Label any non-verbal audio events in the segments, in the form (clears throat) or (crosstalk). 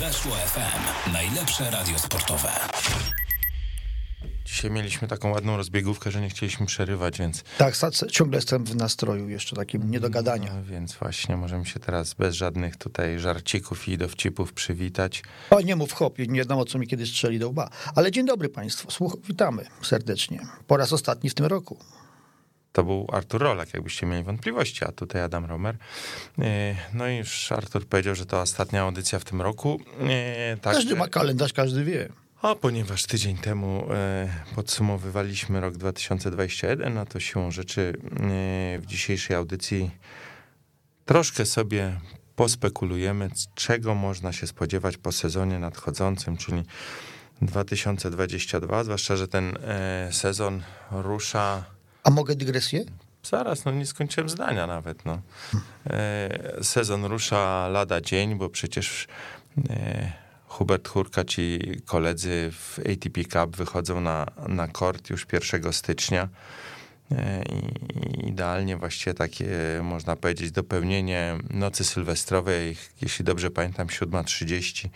Weszło FM. Najlepsze radio sportowe. Dzisiaj mieliśmy taką ładną rozbiegówkę, że nie chcieliśmy przerywać, więc. Tak, ciągle jestem w nastroju jeszcze takim niedogadania. No, więc właśnie możemy się teraz bez żadnych tutaj żarcików i dowcipów przywitać. O, nie mów hop, nie wiadomo, co mi kiedy strzeli do łba. Ale dzień dobry Państwu, Słuch witamy serdecznie. Po raz ostatni w tym roku. To był Artur Rolak, jakbyście mieli wątpliwości, a tutaj Adam Romer. E, no i już Artur powiedział, że to ostatnia audycja w tym roku. E, tak, każdy ma kalendarz, każdy wie. A ponieważ tydzień temu e, podsumowywaliśmy rok 2021, no to siłą rzeczy w dzisiejszej audycji troszkę sobie pospekulujemy, czego można się spodziewać po sezonie nadchodzącym, czyli 2022, zwłaszcza, że ten sezon rusza a mogę dygresję? Zaraz, no nie skończyłem zdania nawet. No. E, sezon rusza lada dzień, bo przecież e, Hubert Hurkacz i koledzy w ATP Cup wychodzą na, na kort już 1 stycznia. E, I idealnie właściwie takie, można powiedzieć, dopełnienie nocy sylwestrowej, jeśli dobrze pamiętam, 7.30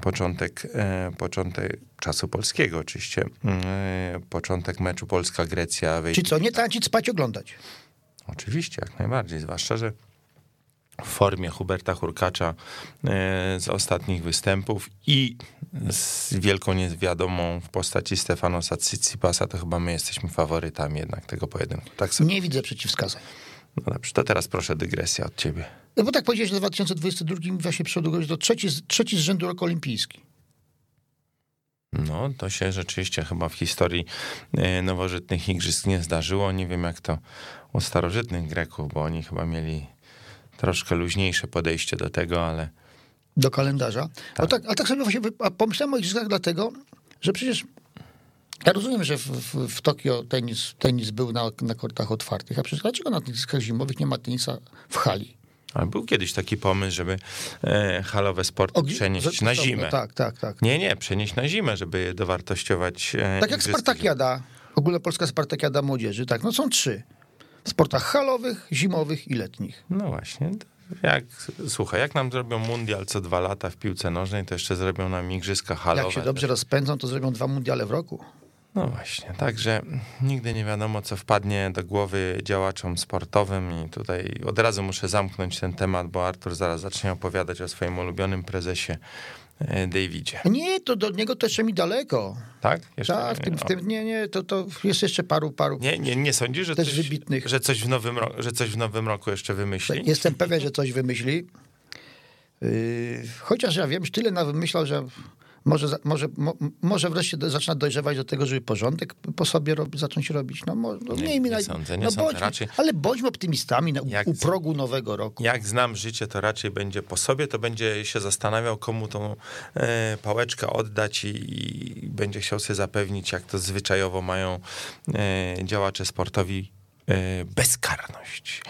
początek, e, początek czasu polskiego oczywiście, e, początek meczu Polska-Grecja. Czy co, nie tańczyć, spać, oglądać? Oczywiście, jak najbardziej, zwłaszcza, że w formie Huberta Hurkacza e, z ostatnich występów i z wielką niewiadomą w postaci Stefanosa Tsitsipasa, to chyba my jesteśmy faworytami jednak tego pojedynku. Tak sobie... Nie widzę przeciwwskazań. No dobrze, to teraz proszę dygresja od ciebie. No bo tak powiedziałeś, że w 2022 właśnie przodu to trzeci, trzeci z rzędu rok olimpijski. No, to się rzeczywiście chyba w historii e, nowożytnych igrzysk nie zdarzyło. Nie wiem jak to u starożytnych Greków, bo oni chyba mieli troszkę luźniejsze podejście do tego, ale... Do kalendarza. Tak. No tak, ale tak sobie właśnie pomyślałem o igrzyskach dlatego, że przecież ja rozumiem, że w, w, w Tokio tenis, tenis był na, na kortach otwartych, a przecież dlaczego na teniskach zimowych nie ma tenisa w hali? Ale był kiedyś taki pomysł, żeby e, halowe sporty przenieść na zimę. Tak, tak, tak. Nie, nie, przenieść na zimę, żeby je dowartościować. E, tak jak Spartakiada, ogólnopolska Spartakiada Młodzieży, tak, no są trzy. W sportach halowych, zimowych i letnich. No właśnie, jak, słuchaj, jak nam zrobią mundial co dwa lata w piłce nożnej, to jeszcze zrobią nam igrzyska halowe. Jak się dobrze rozpędzą, to zrobią dwa mundiale w roku. No właśnie, także nigdy nie wiadomo, co wpadnie do głowy działaczom sportowym i tutaj od razu muszę zamknąć ten temat, bo Artur zaraz zacznie opowiadać o swoim ulubionym prezesie e, Davidzie. Nie, to do niego to jeszcze mi daleko. Tak? Jeszcze tak, tym, w tym, nie, nie, to, to jest jeszcze paru, paru. Nie, nie, nie sądzisz, że, coś, wybitnych. Że, coś w nowym że coś w nowym roku jeszcze wymyśli? Jestem pewien, że coś wymyśli. Yy, chociaż ja wiem, że tyle na wymyślał, że może, może, mo, może wreszcie do, zaczyna dojrzewać do tego, żeby porządek po sobie rob, zacząć robić. No, no nie, miejmy nie na, sądzę, nie no, sądzę. Bądźmy, raczej, ale bądźmy optymistami na, jak, u progu nowego roku. Jak znam życie, to raczej będzie po sobie, to będzie się zastanawiał, komu tą e, pałeczkę oddać i, i, będzie chciał sobie zapewnić, jak to zwyczajowo mają e, działacze sportowi bezkarność.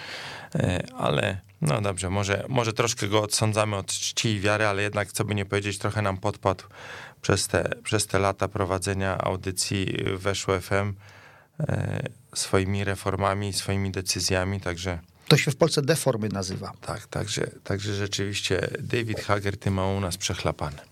E, ale no dobrze, może, może troszkę go odsądzamy od czci i wiary, ale jednak, co by nie powiedzieć, trochę nam podpadł przez te, przez te lata prowadzenia audycji Weszło FM e, swoimi reformami, swoimi decyzjami, także... To się w Polsce deformy nazywa. Tak, także, także rzeczywiście David Hagerty ma u nas przechlapane.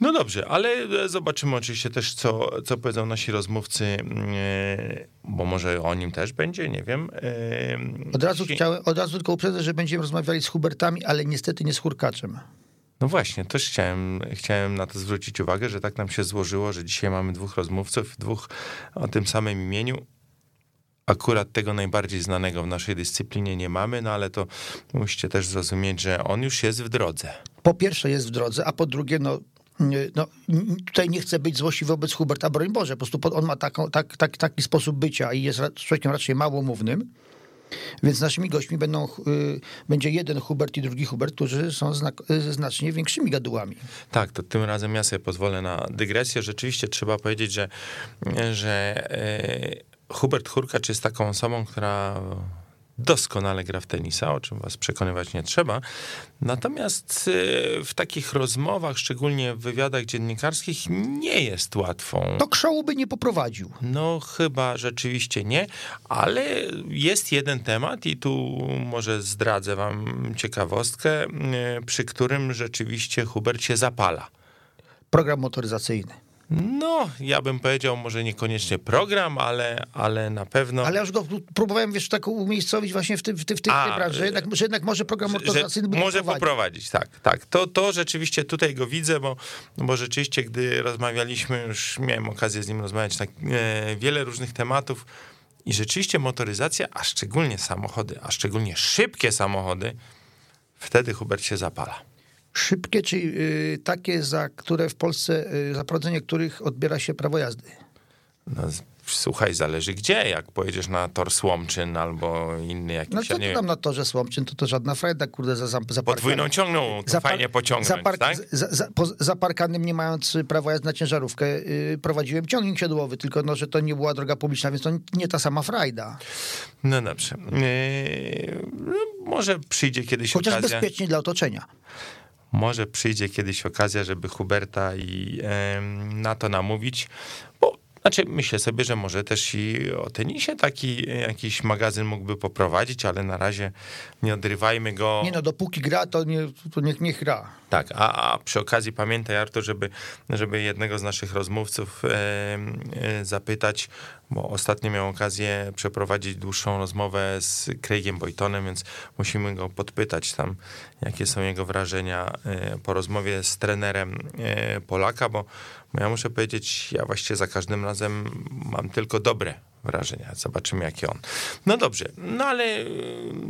No dobrze, ale e, zobaczymy oczywiście też, co, co powiedzą nasi rozmówcy, mm, e, bo może o nim też będzie, nie wiem. E, od razu, chciałem, od razu tylko uprzedzę, że będziemy rozmawiali z Hubertami, ale niestety nie z Hurkaczem. No właśnie, też chciałem, chciałem na to zwrócić uwagę, że tak nam się złożyło, że dzisiaj mamy dwóch rozmówców, dwóch o tym samym imieniu. Akurat tego najbardziej znanego w naszej dyscyplinie nie mamy, no ale to musicie też zrozumieć, że on już jest w drodze. Po pierwsze jest w drodze, a po drugie, no no, tutaj nie chcę być złośliwy wobec Huberta, broń Boże, po prostu on ma taką, tak, tak, taki sposób bycia i jest człowiekiem raczej małomównym, więc naszymi gośćmi będą, y, będzie jeden Hubert i drugi Hubert, którzy są znak, y, znacznie większymi gadułami. Tak, to tym razem ja sobie pozwolę na dygresję. Rzeczywiście trzeba powiedzieć, że, że y, Hubert Hurkacz jest taką osobą, która doskonale gra w tenisa, o czym was przekonywać nie trzeba. Natomiast y, w takich rozmowach, szczególnie w wywiadach dziennikarskich, nie jest łatwą. To krzołu by nie poprowadził. No, chyba rzeczywiście nie, ale jest jeden temat, i tu może zdradzę wam ciekawostkę, y, przy którym rzeczywiście Hubert się zapala. Program motoryzacyjny. No, ja bym powiedział, może niekoniecznie program, ale, ale na pewno. Ale ja już go próbowałem, wiesz, tak umiejscowić właśnie w, tym, w, tym, w tej A, że jednak, że jednak może program motoryzacyjny Może poprowadzić. poprowadzić, tak, tak. To, to rzeczywiście tutaj go widzę, bo, bo rzeczywiście, gdy rozmawialiśmy, już miałem okazję z nim rozmawiać na e, wiele różnych tematów i rzeczywiście motoryzacja, a szczególnie samochody, a szczególnie szybkie samochody, wtedy Hubert się zapala. Szybkie, czy y, takie, za które w Polsce, y, za prowadzenie których odbiera się prawo jazdy? No, słuchaj, zależy gdzie, jak pojedziesz na tor Słomczyn albo inny jakiś, No ja to nie tam na torze Słomczyn, to to żadna frajda, kurde, za, za, za podwójną ciągną, to Za par- fajnie pociągnąć, za, park- tak? za, za, po, za parkanem, nie mając prawa jazdy na ciężarówkę, y, prowadziłem ciągnik siodłowy, tylko no, że to nie była droga publiczna, więc to nie ta sama frajda. No dobrze. Yy, może przyjdzie kiedyś Chociaż okazja. bezpiecznie dla otoczenia. Może przyjdzie kiedyś okazja, żeby Huberta i na to namówić, bo znaczy myślę sobie, że może też i o tenisie taki jakiś magazyn mógłby poprowadzić, ale na razie nie odrywajmy go. Nie no, dopóki gra, to, nie, to niech, niech gra. Tak, a, a przy okazji pamiętaj, Artur, żeby, żeby jednego z naszych rozmówców e, e, zapytać, bo ostatnio miał okazję przeprowadzić dłuższą rozmowę z Craigiem Boytonem, więc musimy go podpytać tam, jakie są jego wrażenia e, po rozmowie z trenerem e, Polaka, bo, bo ja muszę powiedzieć, ja właściwie za każdym razem mam tylko dobre wrażenia. Zobaczymy, jakie on. No dobrze, no ale e,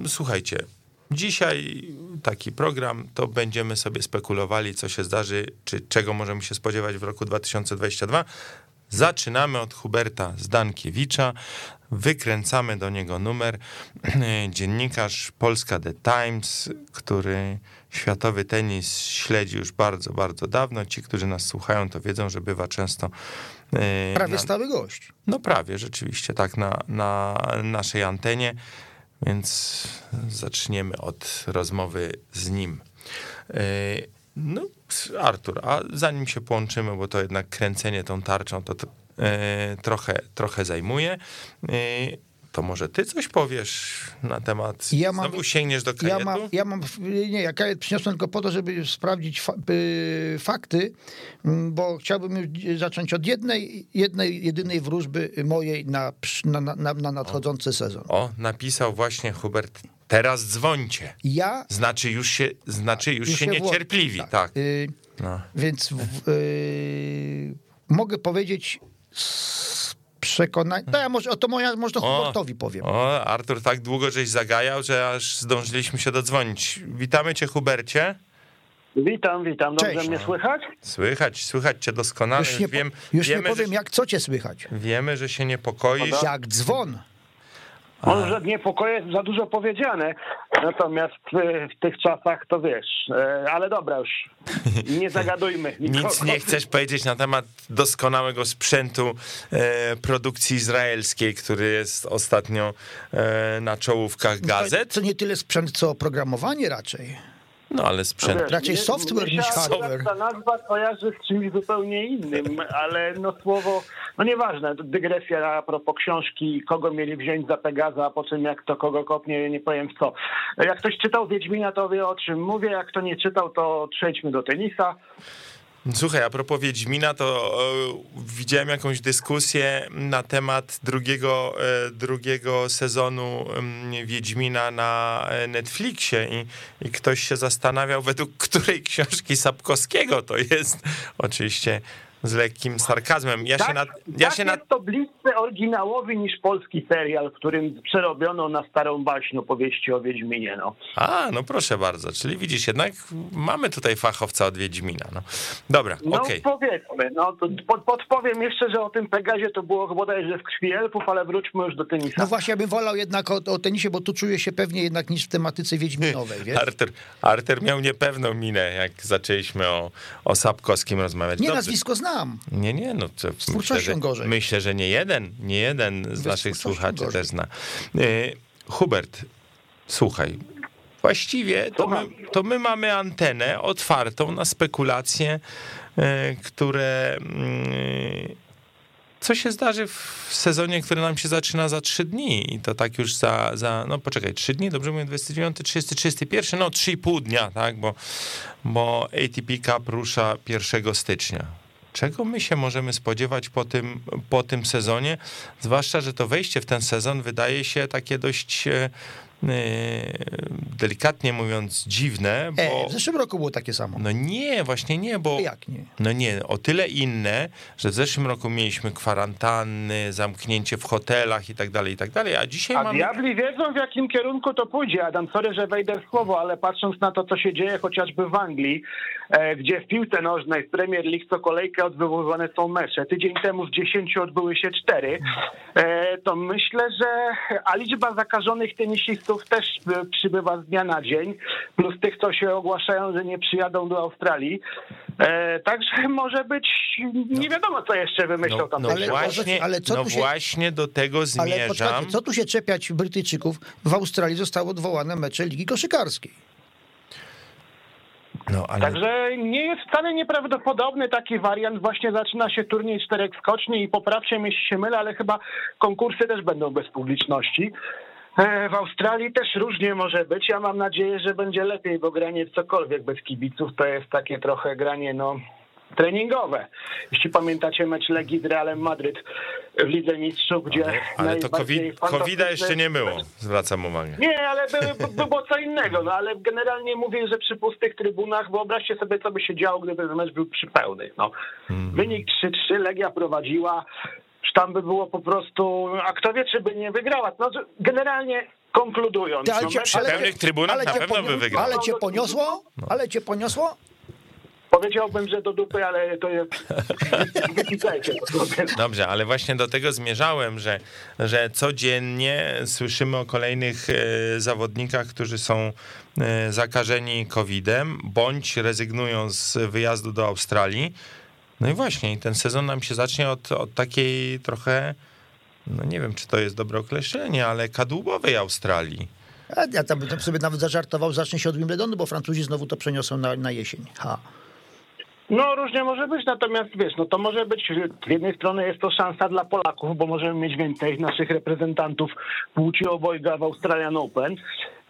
słuchajcie, Dzisiaj taki program, to będziemy sobie spekulowali, co się zdarzy, czy czego możemy się spodziewać w roku 2022. Zaczynamy od Huberta Zdankiewicza, wykręcamy do niego numer. (clears throat) Dziennikarz Polska The Times, który światowy tenis śledzi już bardzo, bardzo dawno. Ci, którzy nas słuchają, to wiedzą, że bywa często. e, Prawie na- stały gość. no prawie, rzeczywiście, tak na, na naszej antenie, więc zaczniemy od rozmowy z nim. No, Artur, a zanim się połączymy, bo to jednak kręcenie tą tarczą to yy, trochę, trochę zajmuje, yy, to może ty coś powiesz na temat, Ja mam- znowu sięgniesz do Ja kajetu? mam, ja mam, nie, ja kajet przyniosłem tylko po to, żeby sprawdzić fa y, fakty, mm, bo chciałbym już zacząć od jednej, jednej, jedynej wróżby mojej na, na, na, na- na nadchodzący sezon. O, napisał właśnie Hubert, teraz dzwońcie. Ja Znaczy już się, znaczy już Już się niecierpliwi, tak. tak. Y, No. Więc w, y, mogę powiedzieć z przekonania. To ja może, o to moja, może to. Hubertowi powiem. O, Artur, tak długo żeś zagajał, że aż zdążyliśmy się dodzwonić. Witamy cię, Hubercie. Witam, witam. Dobrze Cześć. mnie słychać? Słychać, słychać cię doskonale. Już, nie, Wiem, po, już nie wiemy, powiem, że, jak co cię słychać. wiemy, że się niepokoisz. Jak dzwon. Może niepokoje jest za dużo powiedziane, natomiast e, w tych czasach to wiesz, e, ale dobra już, nie (laughs) zagadujmy. nikogo. Nic nie chcesz powiedzieć na temat doskonałego sprzętu e, produkcji izraelskiej, który jest ostatnio e, na czołówkach gazet. To nie tyle sprzęt, co oprogramowanie raczej. No ale sprzęt. Wiesz, raczej software niż hardware. Ta nazwa kojarzy z czymś zupełnie innym, ale no słowo, no nieważne, to dygresja a propos książki, kogo mieli wziąć za Pegaza, a po czym jak to kogo kopnie, nie powiem w co. Jak ktoś czytał Wiedźmina, to wie o czym mówię, jak kto nie czytał, to przejdźmy do tenisa. Słuchaj, a propos Wiedźmina, to e, widziałem jakąś dyskusję na temat drugiego, e, drugiego sezonu mm, Wiedźmina na e, Netflixie i, i ktoś się zastanawiał, według której książki Sapkowskiego to jest. Oczywiście z lekkim sarkazmem. Ja się na, ja tak się to bliscy oryginałowi niż polski serial, w którym przerobiono na starą baśń opowieści o Wiedźminie. No. A, no proszę bardzo, czyli widzisz, jednak mamy tutaj fachowca od Wiedźmina. No. Dobra, No okej. powiedzmy, no to pod, podpowiem jeszcze, że o tym Pegazie to było bodajże w krwi elfów, ale wróćmy już do tenisa. No właśnie, ja bym wolał jednak o, o tenisie, bo tu czuję się pewnie jednak niż w tematyce wiedźminowej, wiesz? Artur miał niepewną minę, jak zaczęliśmy o, o Sapkowskim rozmawiać. Nie, Dobrze. nazwisko znam. Nie, nie, no to myślę, że, gorzej. myślę, że nie jeden, nie jeden z Bez naszych słuchaczy gorzej. też zna. E, Hubert, Słuchaj, właściwie to my, to my mamy antenę otwartą na spekulacje, e, które mm, co się zdarzy w sezonie, który nam się zaczyna za trzy dni i to tak już za, za no poczekaj, trzy dni, dobrze mówię, 29, 30, 31, no 3,5 dnia, tak, bo, bo ATP Cup rusza 1 stycznia. Czego my się możemy spodziewać po tym, po tym sezonie? Zwłaszcza, że to wejście w ten sezon wydaje się takie dość e, delikatnie mówiąc dziwne, E, bo... w zeszłym roku było takie samo. No nie, właśnie nie, bo... Jak nie? No nie, o tyle inne, że w zeszłym roku mieliśmy kwarantanny, zamknięcie w hotelach i tak dalej, i tak dalej, a dzisiaj A mamy... diabli wiedzą, w jakim kierunku to pójdzie. Adam, sorry, że wejdę w słowo, ale patrząc na to, co się dzieje chociażby w Anglii, e, gdzie w piłce nożnej w Premier League co kolejkę odbywane są mecze. Tydzień temu z 10 odbyły się 4. E, to myślę, że a liczba zakażonych tenisistów też e, przybywa z dnia na dzień, plus tych, co się ogłaszają, że nie przyjadą do Australii. E, także może być, nie wiadomo, co jeszcze wymyślą No, tam. no Ale- właśnie, ale co no tu się- właśnie do tego Ale zmierzam. poczekajcie, co tu się czepiać Brytyjczyków? W Australii zostały odwołane mecze Ligi Koszykarskiej. No, ale Także nie jest wcale nieprawdopodobny taki wariant. Właśnie zaczyna się turniej czterech skoczni i poprawcie mnie, jeśli się mylę, ale chyba konkursy też będą bez publiczności. E, W Australii też różnie może być. Ja mam nadzieję, że będzie lepiej, bo granie cokolwiek bez kibiców to jest takie trochę granie, no treningowe. Jeśli pamiętacie mecz Legii z Realem Madryt w Lidze Mistrzów, gdzie ale to najbardziej COVID, COVID jeszcze nie było, zwracam uwagę. nie, ale były, było co innego, no ale generalnie mówię, że przy pustych trybunach wyobraźcie sobie, co by się działo, gdyby ten mecz był przy pełnych. No. Wynik 3-3, Legia prowadziła, czy tam by było po prostu, a kto wie, czy by nie wygrała. No, generalnie konkludując, Ty, ale no, cię- ale- trybunach ale na pewno by wygrał. Ale cię poniosło? Ale cię poniosło? powiedziałbym, że do dupy, ale to jest... (laughs) Dobrze, ale właśnie do tego zmierzałem, że, że codziennie słyszymy o kolejnych e, zawodnikach, którzy są e, zakażeni COVID-em, bądź rezygnują z wyjazdu do Australii. No i właśnie, ten sezon nam się zacznie od, od takiej trochę, no nie wiem, czy to jest dobre określenie, ale kadłubowej Australii. Ja tam sobie nawet zażartował, zacznie się od Wimbledonu, bo Francuzi znowu to przeniosą na, na jesień. Ha. No różnie może być, natomiast wiesz, no to może być, z jednej strony jest to szansa dla Polaków, bo możemy mieć więcej naszych reprezentantów płci obojga w Australian Open.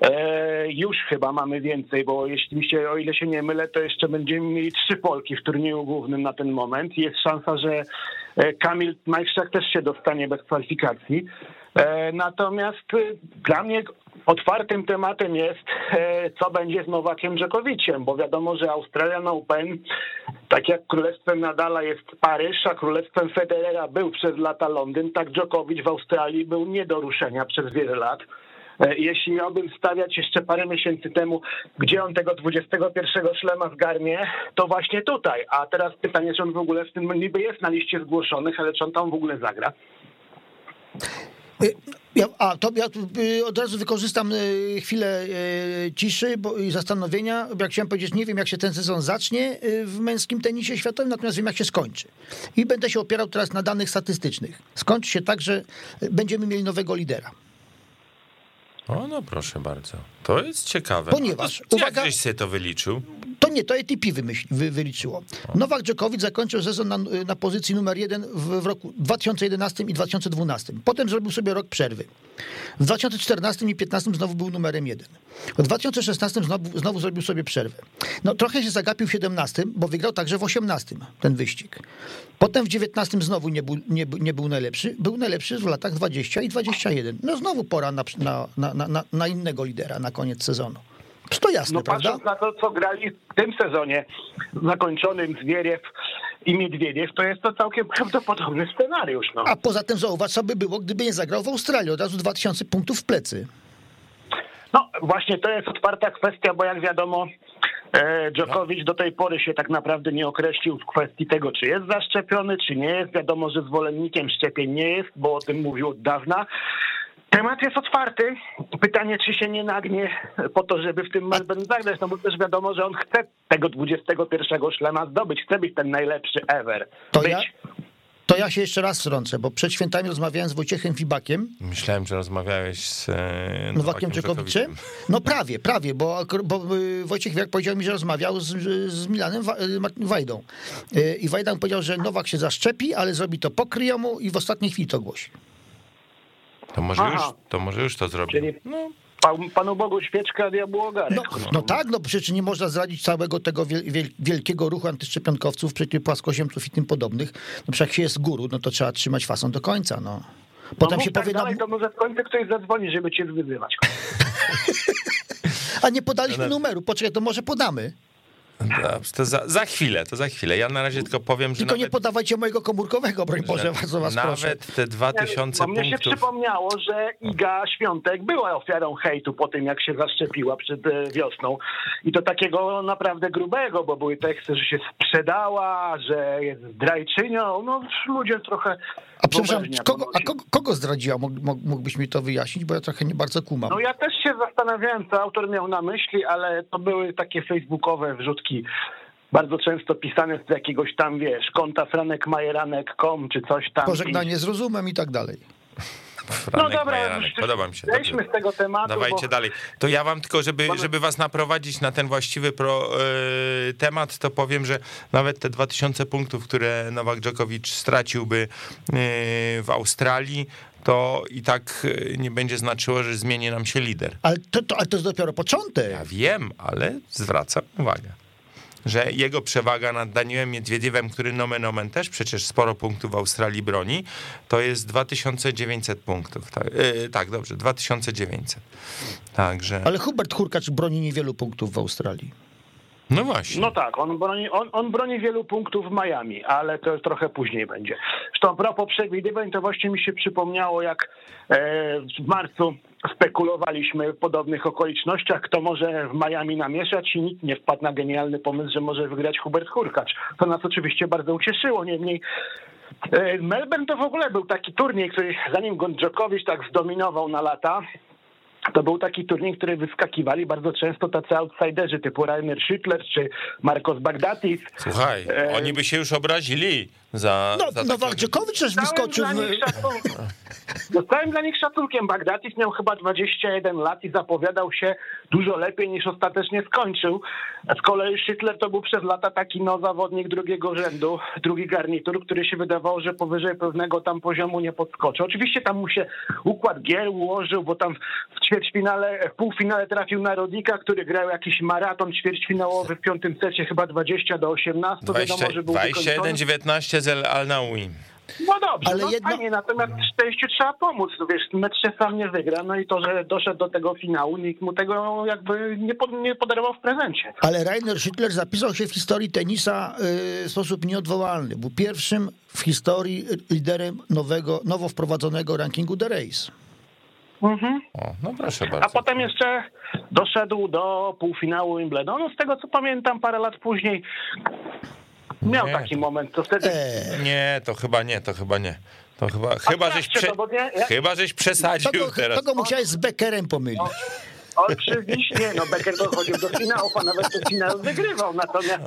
E, już chyba mamy więcej, bo jeśli się, o ile się nie mylę, to jeszcze będziemy mieli trzy Polki w turnieju głównym na ten moment. Jest szansa, że e, Kamil Majszczak też się dostanie bez kwalifikacji. E, Natomiast y, dla mnie otwartym tematem jest, e, co będzie z Nowakiem Dżokowiciem, bo wiadomo, że Australian Open, tak jak królestwem Nadala jest Paryż, a królestwem Federera był przez lata Londyn, tak Dżokowicz w Australii był nie do ruszenia przez wiele lat. E, Jeśli miałbym stawiać jeszcze parę miesięcy temu, gdzie on tego 21 szlema zgarnie, to właśnie tutaj. A teraz pytanie, czy on w ogóle w tym niby jest na liście zgłoszonych, ale czy on tam w ogóle zagra? Y, Ja, a to ja y, od razu wykorzystam y, chwilę y, ciszy bo, i zastanowienia, bo jak chciałem powiedzieć, nie wiem jak się ten sezon zacznie w męskim tenisie światowym, natomiast wiem jak się skończy. I będę się opierał teraz na danych statystycznych. Skończy się tak, że będziemy mieli nowego lidera. O, no proszę bardzo. To jest ciekawe. Ponieważ, No, uwaga- Jak żeś sobie to wyliczył? To nie, to ATP wymyśl, wy, wyliczyło. Nowak Dżokowicz zakończył sezon na, na pozycji numer jeden w, w roku 2011 i 2012. Potem zrobił sobie rok przerwy. W 2014 i 2015 znowu był numerem jeden. W 2016 znowu, znowu zrobił sobie przerwę. No trochę się zagapił w 17, bo wygrał także w 18 ten wyścig. Potem w 19 znowu nie był, nie, nie był najlepszy. Był najlepszy w latach 20 i 21. No znowu pora na, na, na, na, na innego lidera na koniec sezonu. To jasne, No prawda? patrząc na to, co grali w tym sezonie zakończonym Zwieriew i Miedwiediew, to jest to całkiem (laughs) prawdopodobny scenariusz. No. A poza tym zauważ, co by było, gdyby nie zagrał w Australii. Od razu 2000 punktów w plecy. no właśnie, to jest otwarta kwestia, bo jak wiadomo, e, Djokovic do tej pory się tak naprawdę nie określił w kwestii tego, czy jest zaszczepiony, czy nie jest. Wiadomo, że zwolennikiem szczepień nie jest, bo o tym mówił od dawna. Temat jest otwarty. Pytanie, czy się nie nagnie po to, żeby w tym Melbourne zagrać, no bo też wiadomo, że on chce tego 21 szlema zdobyć, chce być ten najlepszy ever. To być. ja, To ja się jeszcze raz wtrącę, bo przed świętami rozmawiałem z Wojciechem Fibakiem, Myślałem, że rozmawiałeś z e, Nowakiem Czekowiczem. No prawie, prawie, bo, bo y, Wojciech Fibak powiedział mi, że rozmawiał z, z Milanem y, Wajdą. Y, I Wajda mu powiedział, że Nowak się zaszczepi, ale zrobi to po kryjomu i w ostatniej chwili to głosi. To może, Aha. już, to może już to. Czyli No, Pan, Panu Bogu świeczka, diabłu ogarek. No, no tak, no przecież nie można zdradzić całego tego wiel, wiel, wielkiego ruchu antyszczepionkowców, przecież płaskoziemców i tym podobnych. No przecież jak się jest guru, no to trzeba trzymać fason do końca, no. Potem no, się tak powie, no, dalej, to może w końcu ktoś zadzwoni, żeby cię wyzywać. (laughs) a nie podaliśmy No, no. numeru, poczekaj, to może podamy. Dobrze, to za, za chwilę, to za chwilę. Ja na razie tylko powiem, że Tylko nie nawet, podawajcie mojego komórkowego, broń Boże, bardzo was proszę. nawet te 2000 Bo mnie się punktów... przypomniało, że Iga Świątek była ofiarą hejtu po tym, jak się zaszczepiła przed e, wiosną. I to takiego naprawdę grubego, bo były teksty, że się sprzedała, że jest zdrajczynią. No ludzie trochę... A przepraszam, kogo, a kogo, kogo zdradziła? Mógł, mógł- mógłbyś mi to wyjaśnić, bo ja trochę nie bardzo kumam. No ja też się zastanawiałem, co autor miał na myśli, ale to były takie facebookowe wrzutki, bardzo często pisane z jakiegoś tam, wiesz, konta franekmajeranek.com czy coś tam. Pożegnanie z rozumem i tak dalej. Franek no dobra, Majeranek. Podoba mi się. Zejdźmy z tego tematu. Dawajcie bo... dalej. To ja wam tylko, żeby, żeby was naprowadzić na ten właściwy pro, e, temat, to powiem, że nawet te 2000 punktów, które Nowak Dżokowicz straciłby e, w Australii, to i tak e, nie będzie znaczyło, że zmieni nam się lider. Ale to, to, ale to jest dopiero początek. Ja wiem, ale zwracam uwagę, że jego przewaga nad Danielem Miedwiediewem, który nomen omen też przecież sporo punktów w Australii broni, to jest 2900 punktów. Tak, e, tak dobrze, 2900. Także, Ale Hubert Hurkacz broni niewielu punktów w Australii. No właśnie. No tak, on broni, on, on broni wielu punktów w Miami, ale to trochę później będzie. Zresztą propos przewidywań, to właśnie mi się przypomniało, jak e, w marcu spekulowaliśmy w podobnych okolicznościach, kto może w Miami namieszać i nikt nie wpadł na genialny pomysł, że może wygrać Hubert Hurkacz. To nas oczywiście bardzo ucieszyło, niemniej e, Melbourne to w ogóle był taki turniej, który zanim go Djokovic tak zdominował na lata, to był taki turniej, który wyskakiwali bardzo często tacy outsiderzy typu Rainer Schüttler czy Marcos Bagdatis. Słuchaj, E, oni by się już obrazili za... No, za Nowak takie- Dżokowicz też wyskoczył dla w... nich szacunkiem. Dostałem dla nich szacunkiem. Bagdatis miał chyba 21 lat i zapowiadał się dużo lepiej niż ostatecznie skończył. A z kolei Schittler to był przez lata taki no zawodnik drugiego rzędu, drugi garnitur, który się wydawało, że powyżej pewnego tam poziomu nie podskoczy. Oczywiście tam mu się układ gier ułożył, bo tam w ćwierćfinale, w półfinale trafił na Rodika, który grał jakiś maraton ćwierćfinałowy w piątym secie, chyba 20 do 18. 20, Wiadomo, że był wykończony. 21-19 z El Al-Naui. No dobrze, Ale no jedno- fajnie, natomiast szczęściu trzeba pomóc. No wiesz, mecz się sam nie wygra, no i to, że doszedł do tego finału, nikt mu tego jakby nie, pod, nie podarował w prezencie. Ale Rainer Schüttler zapisał się w historii tenisa y, w sposób nieodwołalny. Był pierwszym w historii liderem nowego, nowo wprowadzonego rankingu The Race. O, no proszę A bardzo. potem jeszcze doszedł do półfinału Wimbledonu. Z tego co pamiętam, parę lat później miał Nie. taki moment, to wtedy... Eee, Nie, to chyba nie, to chyba nie. To chyba, chyba, żeś, prze, to, ja- chyba żeś przesadził go, teraz. to go musiałeś z Beckerem pomylić. On przy Wiśnie, no Becker dochodził do finałów, a nawet ten finał wygrywał. Natomiast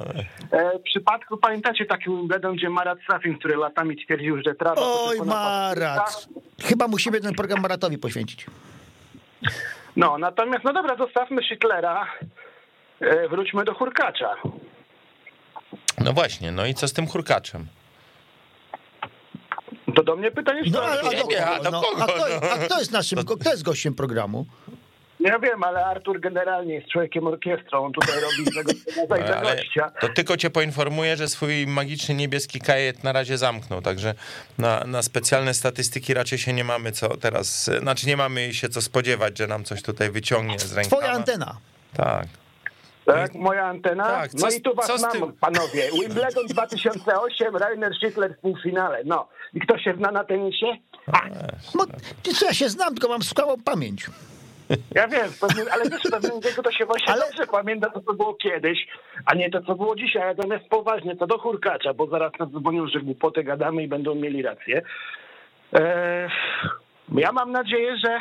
e, w przypadku, pamiętacie taki Wimbledon, gdzie Marat Safin, który latami twierdził, że trawa... Oj, Marat. Chyba musimy ten program Maratowi poświęcić. No, natomiast, no dobra, zostawmy Schittlera, e, wróćmy do Hurkacza. No właśnie, no i co z tym hurkaczem? To do mnie pytanie No, ale, a, do Nie, a do No, kogo, a, kto, no? a kto jest naszym, kto jest gościem programu? Ja wiem, ale Artur generalnie jest człowiekiem orkiestrą, on tutaj robi z tego (laughs) Ale gościa. to tylko cię poinformuję, że swój magiczny niebieski kajet na razie zamknął, także na, na specjalne statystyki raczej się nie mamy co teraz, znaczy nie mamy się co spodziewać, że nam coś tutaj wyciągnie z rękawa. Twoja antena. Tak. Tak, moja antena. Tak, no co z- i tu was co mam, tym? panowie. (laughs) Wimbledon 2008, Rainer Schittler w półfinale. No. I kto się zna na tenisie? No, ty co, ja się znam, tylko mam skałą pamięć. Ja wiem, pewnym, ale wiesz, w pewnym wieku to się właśnie Ale- dobrze pamięta to, co było kiedyś, a nie to, co było dzisiaj. Natomiast poważnie, to do Hurkacza, bo zaraz nas dzwonią, że głupoty gadamy i będą mieli rację. Eee, ja mam nadzieję, że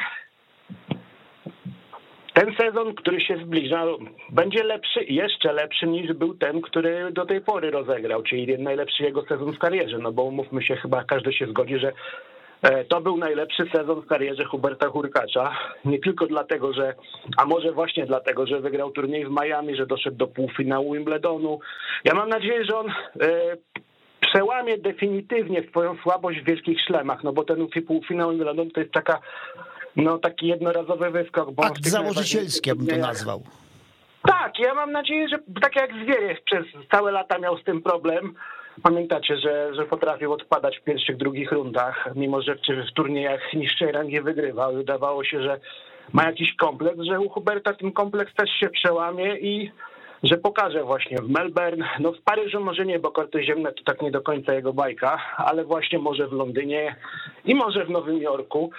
ten sezon, który się zbliża, będzie lepszy, jeszcze lepszy niż był ten, który do tej pory rozegrał, czyli najlepszy jego sezon w karierze. No bo umówmy się, chyba każdy się zgodzi, że e, to był najlepszy sezon w karierze Huberta Hurkacza. Nie tylko dlatego, że, a może właśnie dlatego, że wygrał turniej w Miami, że doszedł do półfinału Wimbledonu. Ja mam nadzieję, że on e, przełamie definitywnie swoją słabość w wielkich szlemach, no bo ten półfinał Wimbledonu to jest taka no taki jednorazowy wyskok. Bo Akt założycielski, ja bym to nazwał. Tak, ja mam nadzieję, że tak jak Zwieriew przez całe lata miał z tym problem. Pamiętacie, że, że potrafił odpadać w pierwszych, drugich rundach, mimo że w, w turniejach niższej rangi wygrywał. Wydawało się, że ma jakiś kompleks, że u Huberta ten kompleks też się przełamie i że pokaże właśnie w Melbourne, no w Paryżu może nie, bo korty ziemne to tak nie do końca jego bajka, ale właśnie może w Londynie i może w Nowym Jorku.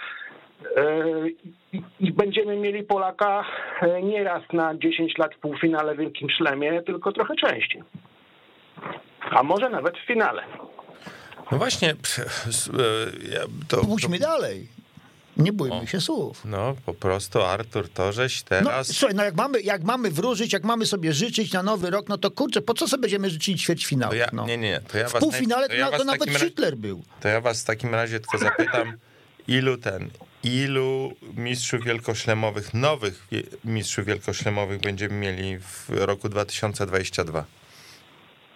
I będziemy mieli Polaka e, nie raz na 10 lat w półfinale w Wielkim Szlemie, tylko trochę częściej. A może nawet w finale. No właśnie, e, to... Pójdźmy dalej. Nie bójmy o, się słów. No, po prostu Artur, to żeś teraz... No, słuchaj, no jak mamy, jak mamy wróżyć, jak mamy sobie życzyć na nowy rok, no to kurczę, po co sobie będziemy życzyć ćwierćfinału? Ja, no. Nie, nie, to ja w półfinale to, ja to, to nawet Hitler był. To ja was w takim razie tylko zapytam, (laughs) ilu ten, ilu mistrzów wielkoszlemowych, nowych mistrzów wielkoszlemowych będziemy mieli w roku 2022?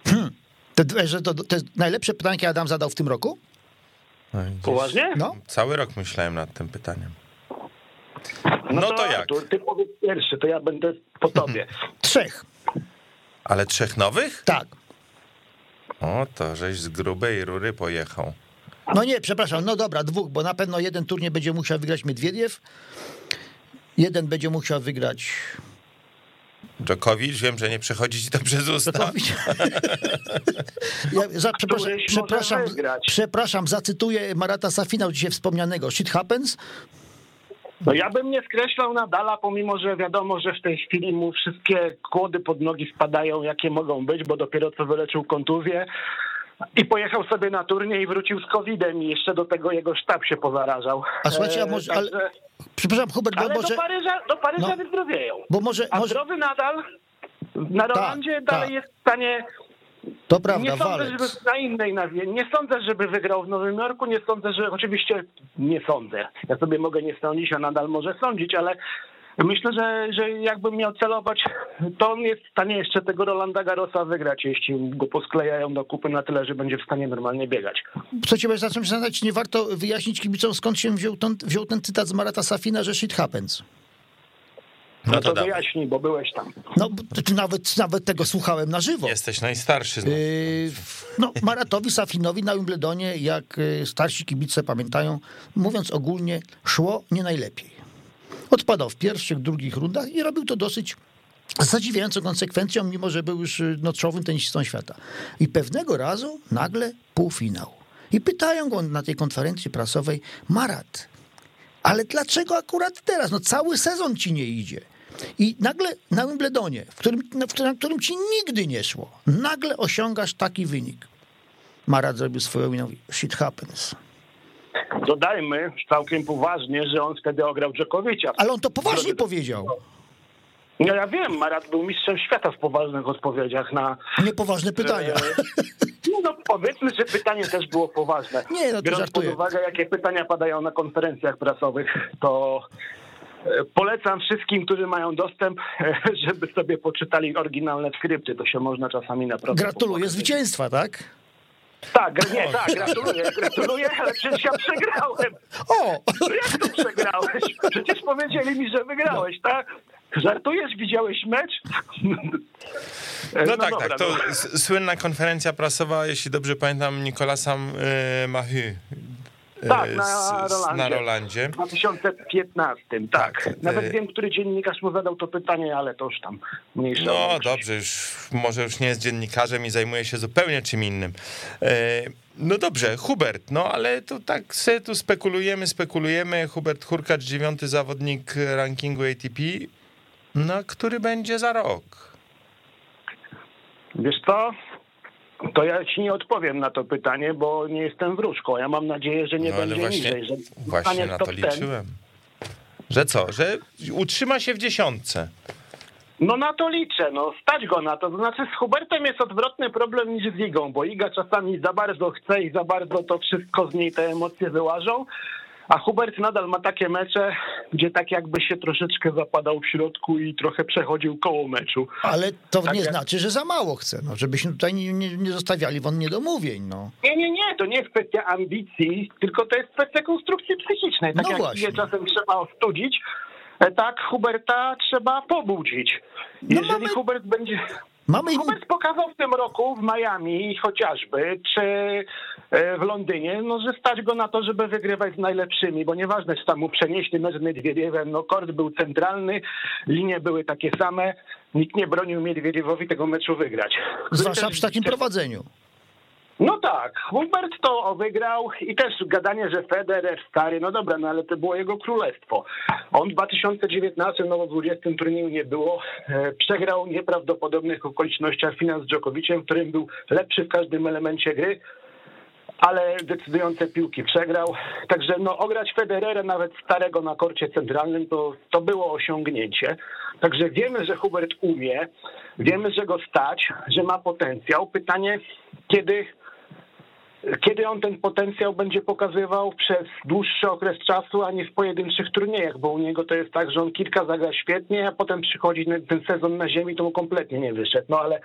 Hmm. To, to, to jest najlepsze pytanie, jakie Adam zadał w tym roku? No, Poważnie? No. Cały rok myślałem nad tym pytaniem. No, no to, to, jak? Artur, ty powiedz pierwszy, to ja będę po tobie. (laughs) Trzech. Ale trzech nowych? Tak. O, to żeś z grubej rury pojechał. No nie, przepraszam, no dobra, dwóch, bo na pewno jeden turniej będzie musiał wygrać Miedwiediew, jeden będzie musiał wygrać Dżokowicz, wiem, że nie przechodzi ci to przez usta. (laughs) ja, za, przepraszam, przepraszam, przepraszam, zacytuję Marata Safina, dzisiaj wspomnianego. Shit happens. No ja bym nie skreślał Nadala, pomimo, że wiadomo, że w tej chwili mu wszystkie kłody pod nogi spadają, jakie mogą być, bo dopiero co wyleczył kontuzję. I pojechał sobie na turniej i wrócił z COVID-em i jeszcze do tego jego sztab się pozarażał. A słuchajcie, a może... Ale, przepraszam, Hubert, ale bo może... do Paryża, do Paryża no, wyzdrowieją. Bo może, a może... zdrowy nadal na Rolandzie ta, dalej ta. jest w stanie... To prawda, Nie sądzę, żeby na innej nawie. Nie sądzę, żeby wygrał w Nowym Jorku. Nie sądzę, że... Oczywiście nie sądzę. Ja sobie mogę nie sądzić, a nadal może sądzić, ale Myślę, że, że jakbym miał celować, to on jest w stanie jeszcze tego Rolanda Garosa wygrać, jeśli go posklejają do kupy na tyle, że będzie w stanie normalnie biegać. Co ciebie zacząć zadać, nie warto wyjaśnić kibicom, skąd się wziął ten, wziął ten cytat z Marata Safina, że shit happens. No, no to, to wyjaśnij, bo byłeś tam. No, nawet, nawet tego słuchałem na żywo. Jesteś najstarszy. Yy, no, Maratowi Safinowi na Wimbledonie, jak y, starsi kibice pamiętają, mówiąc ogólnie, szło nie najlepiej. Odpadał w pierwszych, drugich rundach i robił to dosyć zadziwiającą konsekwencją, mimo że był już y, nocowym tenisistą świata. I pewnego razu nagle półfinał. I pytają go na tej konferencji prasowej, Marat, ale dlaczego akurat teraz? No cały sezon ci nie idzie. I nagle na Wimbledonie, w którym, na, którym ci nigdy nie szło, nagle osiągasz taki wynik. Marat zrobił swoją minę, shit happens. Dodajmy całkiem poważnie, że on wtedy ograł Dżokowicza. Ale on to poważnie powiedział. No ja wiem, Marat był mistrzem świata w poważnych odpowiedziach na... Niepoważne pytania. E, (laughs) no, no powiedzmy, że pytanie też było poważne. Nie, no to Biorąc żartuję. pod uwagę, jakie pytania padają na konferencjach prasowych, to e, polecam wszystkim, którzy mają dostęp, (laughs) żeby sobie poczytali oryginalne skrypty. To się można czasami naprawdę... Gratuluję zwycięstwa, tak? Tak, nie, tak, gratuluję, gratuluję, ale przecież ja przegrałem. O! No jak to przegrałeś? Przecież powiedzieli mi, że wygrałeś, tak? Żartujesz? Widziałeś mecz? No, no tak, dobra, tak. To no. słynna konferencja prasowa, jeśli dobrze pamiętam, Nikolasa y, Mahy tak, na Rolandzie. Na Rolandzie. W 2015, tak. tak. Nawet e... wiem, który dziennikarz mu zadał to pytanie, ale to już tam mniejsza. No dobrze, już, może już nie jest dziennikarzem i zajmuje się zupełnie czym innym. E... No dobrze, Hubert, no ale to tak sobie tu spekulujemy, spekulujemy. Hubert Hurkacz, dziewiąty zawodnik rankingu ATP. No, który będzie za rok? Wiesz co? To ja ci nie odpowiem na to pytanie, bo nie jestem wróżką. Ja mam nadzieję, że nie no, będzie właśnie, niżej. Że właśnie na to liczyłem. Że co? Że utrzyma się w dziesiątce. No na to liczę, no stać go na to. To znaczy z Hubertem jest odwrotny problem niż z Igą, bo Iga czasami za bardzo chce i za bardzo to wszystko z niej te emocje wyłażą, a Hubert nadal ma takie mecze, gdzie tak jakby się troszeczkę zapadał w środku i trochę przechodził koło meczu. Ale to Tak nie jak- znaczy, że za mało chce, no, żebyśmy tutaj nie, nie, nie zostawiali won niedomówień, no. Nie, nie, nie, to nie jest kwestia ambicji, tylko to jest kwestia konstrukcji psychicznej. Tak No jak właśnie. czasem trzeba ostudzić, e, tak Huberta trzeba pobudzić. No Jeżeli mamy- Hubert będzie... Mamy Hubert pokazał w tym roku w Miami chociażby, czy e, w Londynie, no, że stać go na to, żeby wygrywać z najlepszymi, bo nieważne, czy tam mu przenieśli mecz z Miedwiediewem, no kord był centralny, linie były takie same, nikt nie bronił Miedwiediewowi tego meczu wygrać. zwłaszcza przy takim prowadzeniu. No tak, Hubert to wygrał i też gadanie, że Federer stary, no dobra, no ale to było jego królestwo. On w 2019, no w 20 turnieju nie było, e, przegrał w nieprawdopodobnych okolicznościach finał z Dżokowiciem, w którym był lepszy w każdym elemencie gry, ale decydujące piłki przegrał. Także no ograć Federera nawet starego na korcie centralnym to, to było osiągnięcie. Także wiemy, że Hubert umie, wiemy, że go stać, że ma potencjał. Pytanie, kiedy kiedy on ten potencjał będzie pokazywał przez dłuższy okres czasu, a nie w pojedynczych turniejach, bo u niego to jest tak, że on kilka zagra świetnie, a potem przychodzi ten- sezon na ziemi, to mu kompletnie nie wyszedł. No ale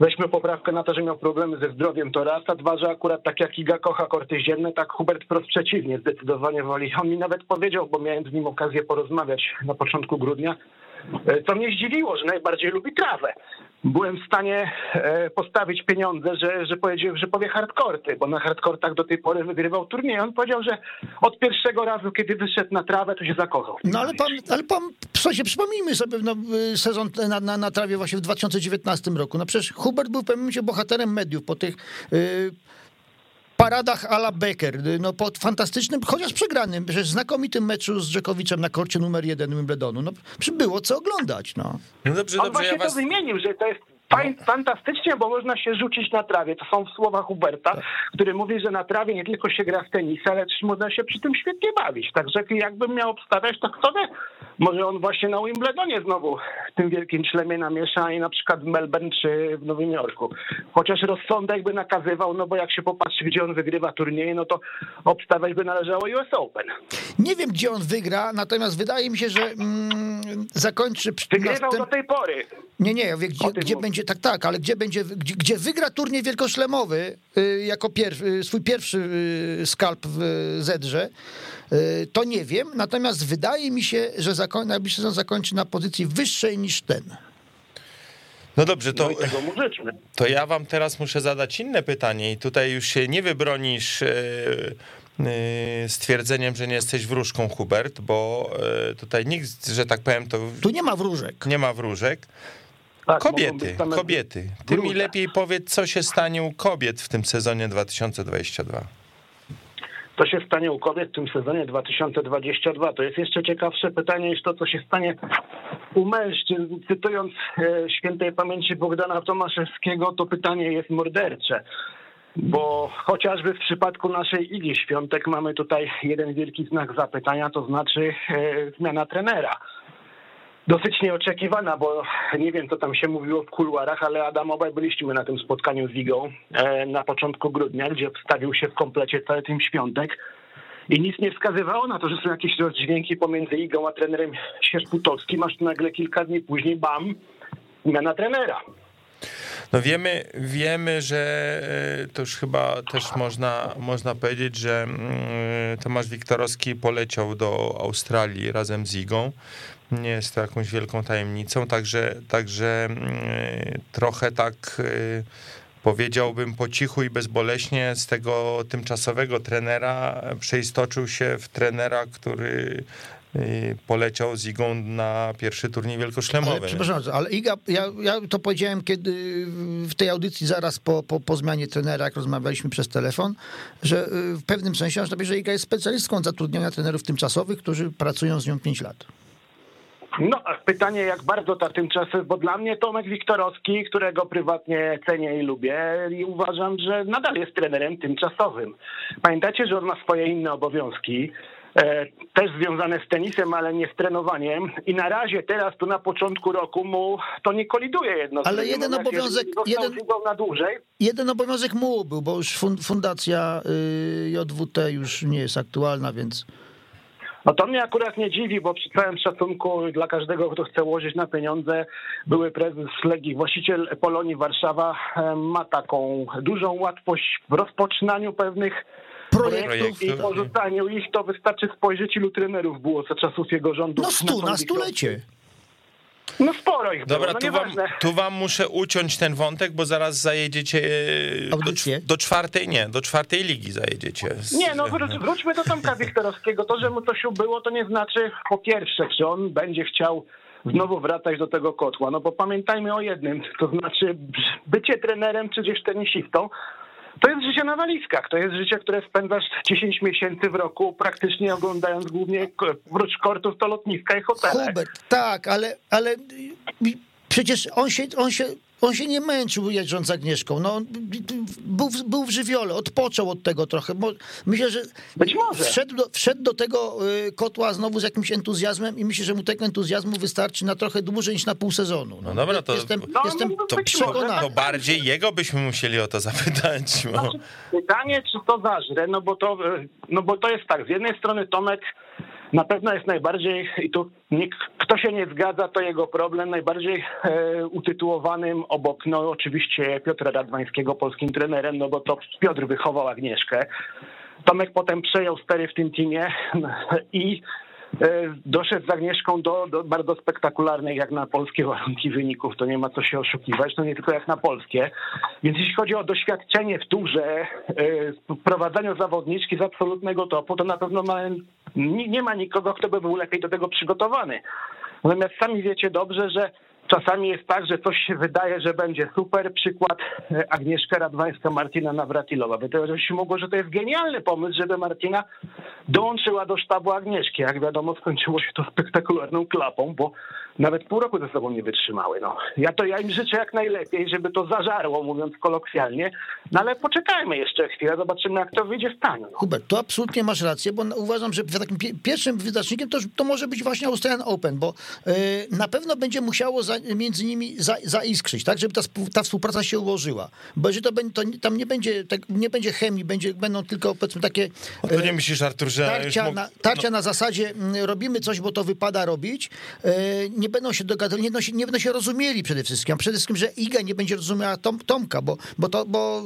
weźmy poprawkę na to, że miał problemy ze zdrowiem, to raz, a dwa, że akurat tak jak Iga kocha korty ziemne, tak Hubert wprost przeciwnie, zdecydowanie woli. On mi nawet powiedział, bo miałem z nim okazję porozmawiać na początku grudnia, e, co mnie zdziwiło, że najbardziej lubi trawę. Byłem w stanie e, postawić pieniądze, że, że, powiedział, że powie hardkorty, bo na hardkortach do tej pory wygrywał turniej. On powiedział, że od pierwszego razu, kiedy wyszedł na trawę, to się zakochał. No ale pan, ale pan, słuchajcie, przypomnijmy sobie no, y, sezon na, na, na trawie właśnie w 2019 roku. No przecież Hubert był w pewnym momencie bohaterem mediów po tych y, paradach a la Becker, no po fantastycznym, chociaż przegranym, przecież znakomitym meczu z Dżekowiczem na korcie numer jeden Wimbledonu. No było co oglądać, no. No dobrze, On dobrze, właśnie ja was... to wymienił, że to jest fantastycznie, bo można się rzucić na trawie. To są słowa Huberta, który mówi, że na trawie nie tylko się gra w tenis, ale też można się przy tym świetnie bawić. Także jakbym miał obstawiać, to kto wie, może on właśnie na Wimbledonie znowu w tym wielkim szlemie namiesza i na przykład w Melbourne czy w Nowym Jorku. Chociaż rozsądek by nakazywał, no bo jak się popatrzy, gdzie on wygrywa turnieje, no to obstawiać by należało US Open. Nie wiem, gdzie on wygra, natomiast wydaje mi się, że mm, zakończy... Wygrywał następ- do tej pory. Nie, nie, ja wiem, gdzie, gdzie mówię. Będzie, tak, tak, ale gdzie będzie, gdzie, gdzie wygra turniej wielkoszlemowy y, jako pier, y, swój pierwszy y, skalp w Zedrze, to nie wiem, natomiast wydaje mi się, że zakoń, najbliższy sezon zakończy na pozycji wyższej niż ten. No dobrze, to, No to ja wam teraz muszę zadać inne pytanie i tutaj już się nie wybronisz stwierdzeniem, że nie jesteś wróżką, Hubert, bo tutaj nikt, że tak powiem, to Tu nie ma wróżek. nie ma wróżek. Tak, Kobiety, kobiety. Ty mi lepiej powiedz, co się stanie u kobiet w tym sezonie 2022. To się stanie u kobiet w tym sezonie 2022. To jest jeszcze ciekawsze pytanie niż to, co się stanie u mężczyzn. Cytując e, świętej pamięci Bogdana Tomaszewskiego, to pytanie jest mordercze. Bo chociażby w przypadku naszej Igi Świątek mamy tutaj jeden wielki znak zapytania, to znaczy e, zmiana trenera. Dosyć nieoczekiwana, bo nie wiem, co tam się mówiło w kuluarach, ale Adam, obaj byliśmy na tym spotkaniu z Igą e, na początku grudnia, gdzie wstawił się w komplecie cały tym świątek. I nic nie wskazywało na to, że są jakieś rozdźwięki pomiędzy Igą a trenerem Sierzputowskim, aż nagle kilka dni później, bam, zmiana trenera. No wiemy, wiemy, że e, to już chyba też można, można powiedzieć, że mm, Tomasz Wiktorowski poleciał do Australii razem z Igą. Nie jest to jakąś wielką tajemnicą, także, także mm, trochę tak e, powiedziałbym po cichu i bezboleśnie z tego tymczasowego trenera przeistoczył się w trenera, który e, poleciał z Igą na pierwszy turniej wielkoszlemowy. Ale, przepraszam ale Iga, ja, ja to powiedziałem kiedy w tej audycji zaraz po, po, po zmianie trenera, jak rozmawialiśmy przez telefon, że y, w pewnym sensie że Iga jest specjalistką zatrudniania trenerów tymczasowych, którzy pracują z nią 5 lat. No, pytanie, jak bardzo ta tymczasowa, bo dla mnie Tomek Wiktorowski, którego prywatnie cenię i lubię, i uważam, że nadal jest trenerem tymczasowym. Pamiętacie, że on ma swoje inne obowiązki, e, też związane z tenisem, ale nie z trenowaniem. I na razie teraz, tu na początku roku mu to nie koliduje jedno Ale jeden Jak obowiązek- jeden- na dłużej, Jeden obowiązek mu był, bo już fun- fundacja y, JWT już nie jest aktualna, więc No to mnie akurat nie dziwi, bo przy całym szacunku dla każdego, kto chce łożyć na pieniądze, były prezes Legii, właściciel Polonii Warszawa ma taką dużą łatwość w rozpoczynaniu pewnych projektów. i porzucaniu ich, to wystarczy spojrzeć ilu trenerów było za czasów jego rządów. No stu na tą stulecie. No sporo ich Dobra, było, no tu, wam, tu wam muszę uciąć ten wątek, bo zaraz zajedziecie e, do, do czwartej, nie, do czwartej ligi zajedziecie. Z- Nie, no wró- wróćmy do Tomka (laughs) Wiktorowskiego. To, że mu coś ubyło, to nie znaczy po pierwsze, czy on będzie chciał znowu wracać do tego kotła. No bo pamiętajmy o jednym, to znaczy bycie trenerem czy gdzieś tenisistą, to jest życie na walizkach. To jest życie, które spędzasz 10 miesięcy w roku, praktycznie oglądając głównie oprócz kortów to lotniska i hotele. Hubert, tak, ale, ale y, przecież on się, on się, on się nie męczył jeżdżąc z Agnieszką. No, był, w- był w żywiole, odpoczął od tego trochę. Bo myślę, że Być może. Wszedł, do, wszedł do tego y, kotła znowu z jakimś entuzjazmem i myślę, że mu tego entuzjazmu wystarczy na trochę dłużej niż na pół sezonu. No dobra, to- Jestem, No, jestem no, To, być przekonany. to bardziej jego byśmy musieli o to zapytać. Bo... Znaczy, Pytanie, czy to zażre, no bo to, e, no bo to jest tak, z jednej strony Tomek na pewno jest najbardziej, i tu nikt, kto się nie zgadza, to jego problem, najbardziej e, utytułowanym obok, no oczywiście Piotra Radwańskiego, polskim trenerem, no bo to Piotr wychował Agnieszkę. Tomek potem przejął stery w tym teamie i e, doszedł z Agnieszką do, do bardzo spektakularnych, jak na polskie warunki wyników, to nie ma co się oszukiwać, no nie tylko jak na polskie. Więc jeśli chodzi o doświadczenie w turze, e, w prowadzeniu zawodniczki z absolutnego topu, to na pewno ma, nie, nie ma nikogo, kto by był lepiej do tego przygotowany. Natomiast sami wiecie dobrze, że czasami jest tak, że coś się wydaje, że będzie super. Przykład e, Agnieszka Radwańska, Martina Nawratilowa. Wydaje się mogło, że to jest genialny pomysł, żeby Martina dołączyła do sztabu Agnieszki. Jak wiadomo, skończyło się to spektakularną klapą, bo nawet pół roku ze sobą nie wytrzymały. No. Ja to ja im życzę jak najlepiej, żeby to zażarło, mówiąc kolokwialnie. No ale poczekajmy jeszcze chwilę, zobaczymy jak to wyjdzie w stanie. No. Hubert, to absolutnie masz rację, bo uważam, że takim pie- pierwszym wyznacznikiem to, to może być właśnie Australian Open, bo y, na pewno będzie musiało za, między nimi za, zaiskrzyć, tak, żeby ta, ta współpraca się ułożyła. Bo jeżeli to, będzie, to nie- tam nie będzie, tak, nie będzie chemii, będzie, będą tylko powiedzmy takie To y, nie myślisz, Artur, że tarcia, mógł- na, tarcia na zasadzie mm, robimy coś, bo to wypada robić, y, nie będą się dogadywali, nie będą się, nie będą się rozumieli przede wszystkim, a przede wszystkim, że Iga nie będzie rozumiała Tom, Tomka, bo, bo to, bo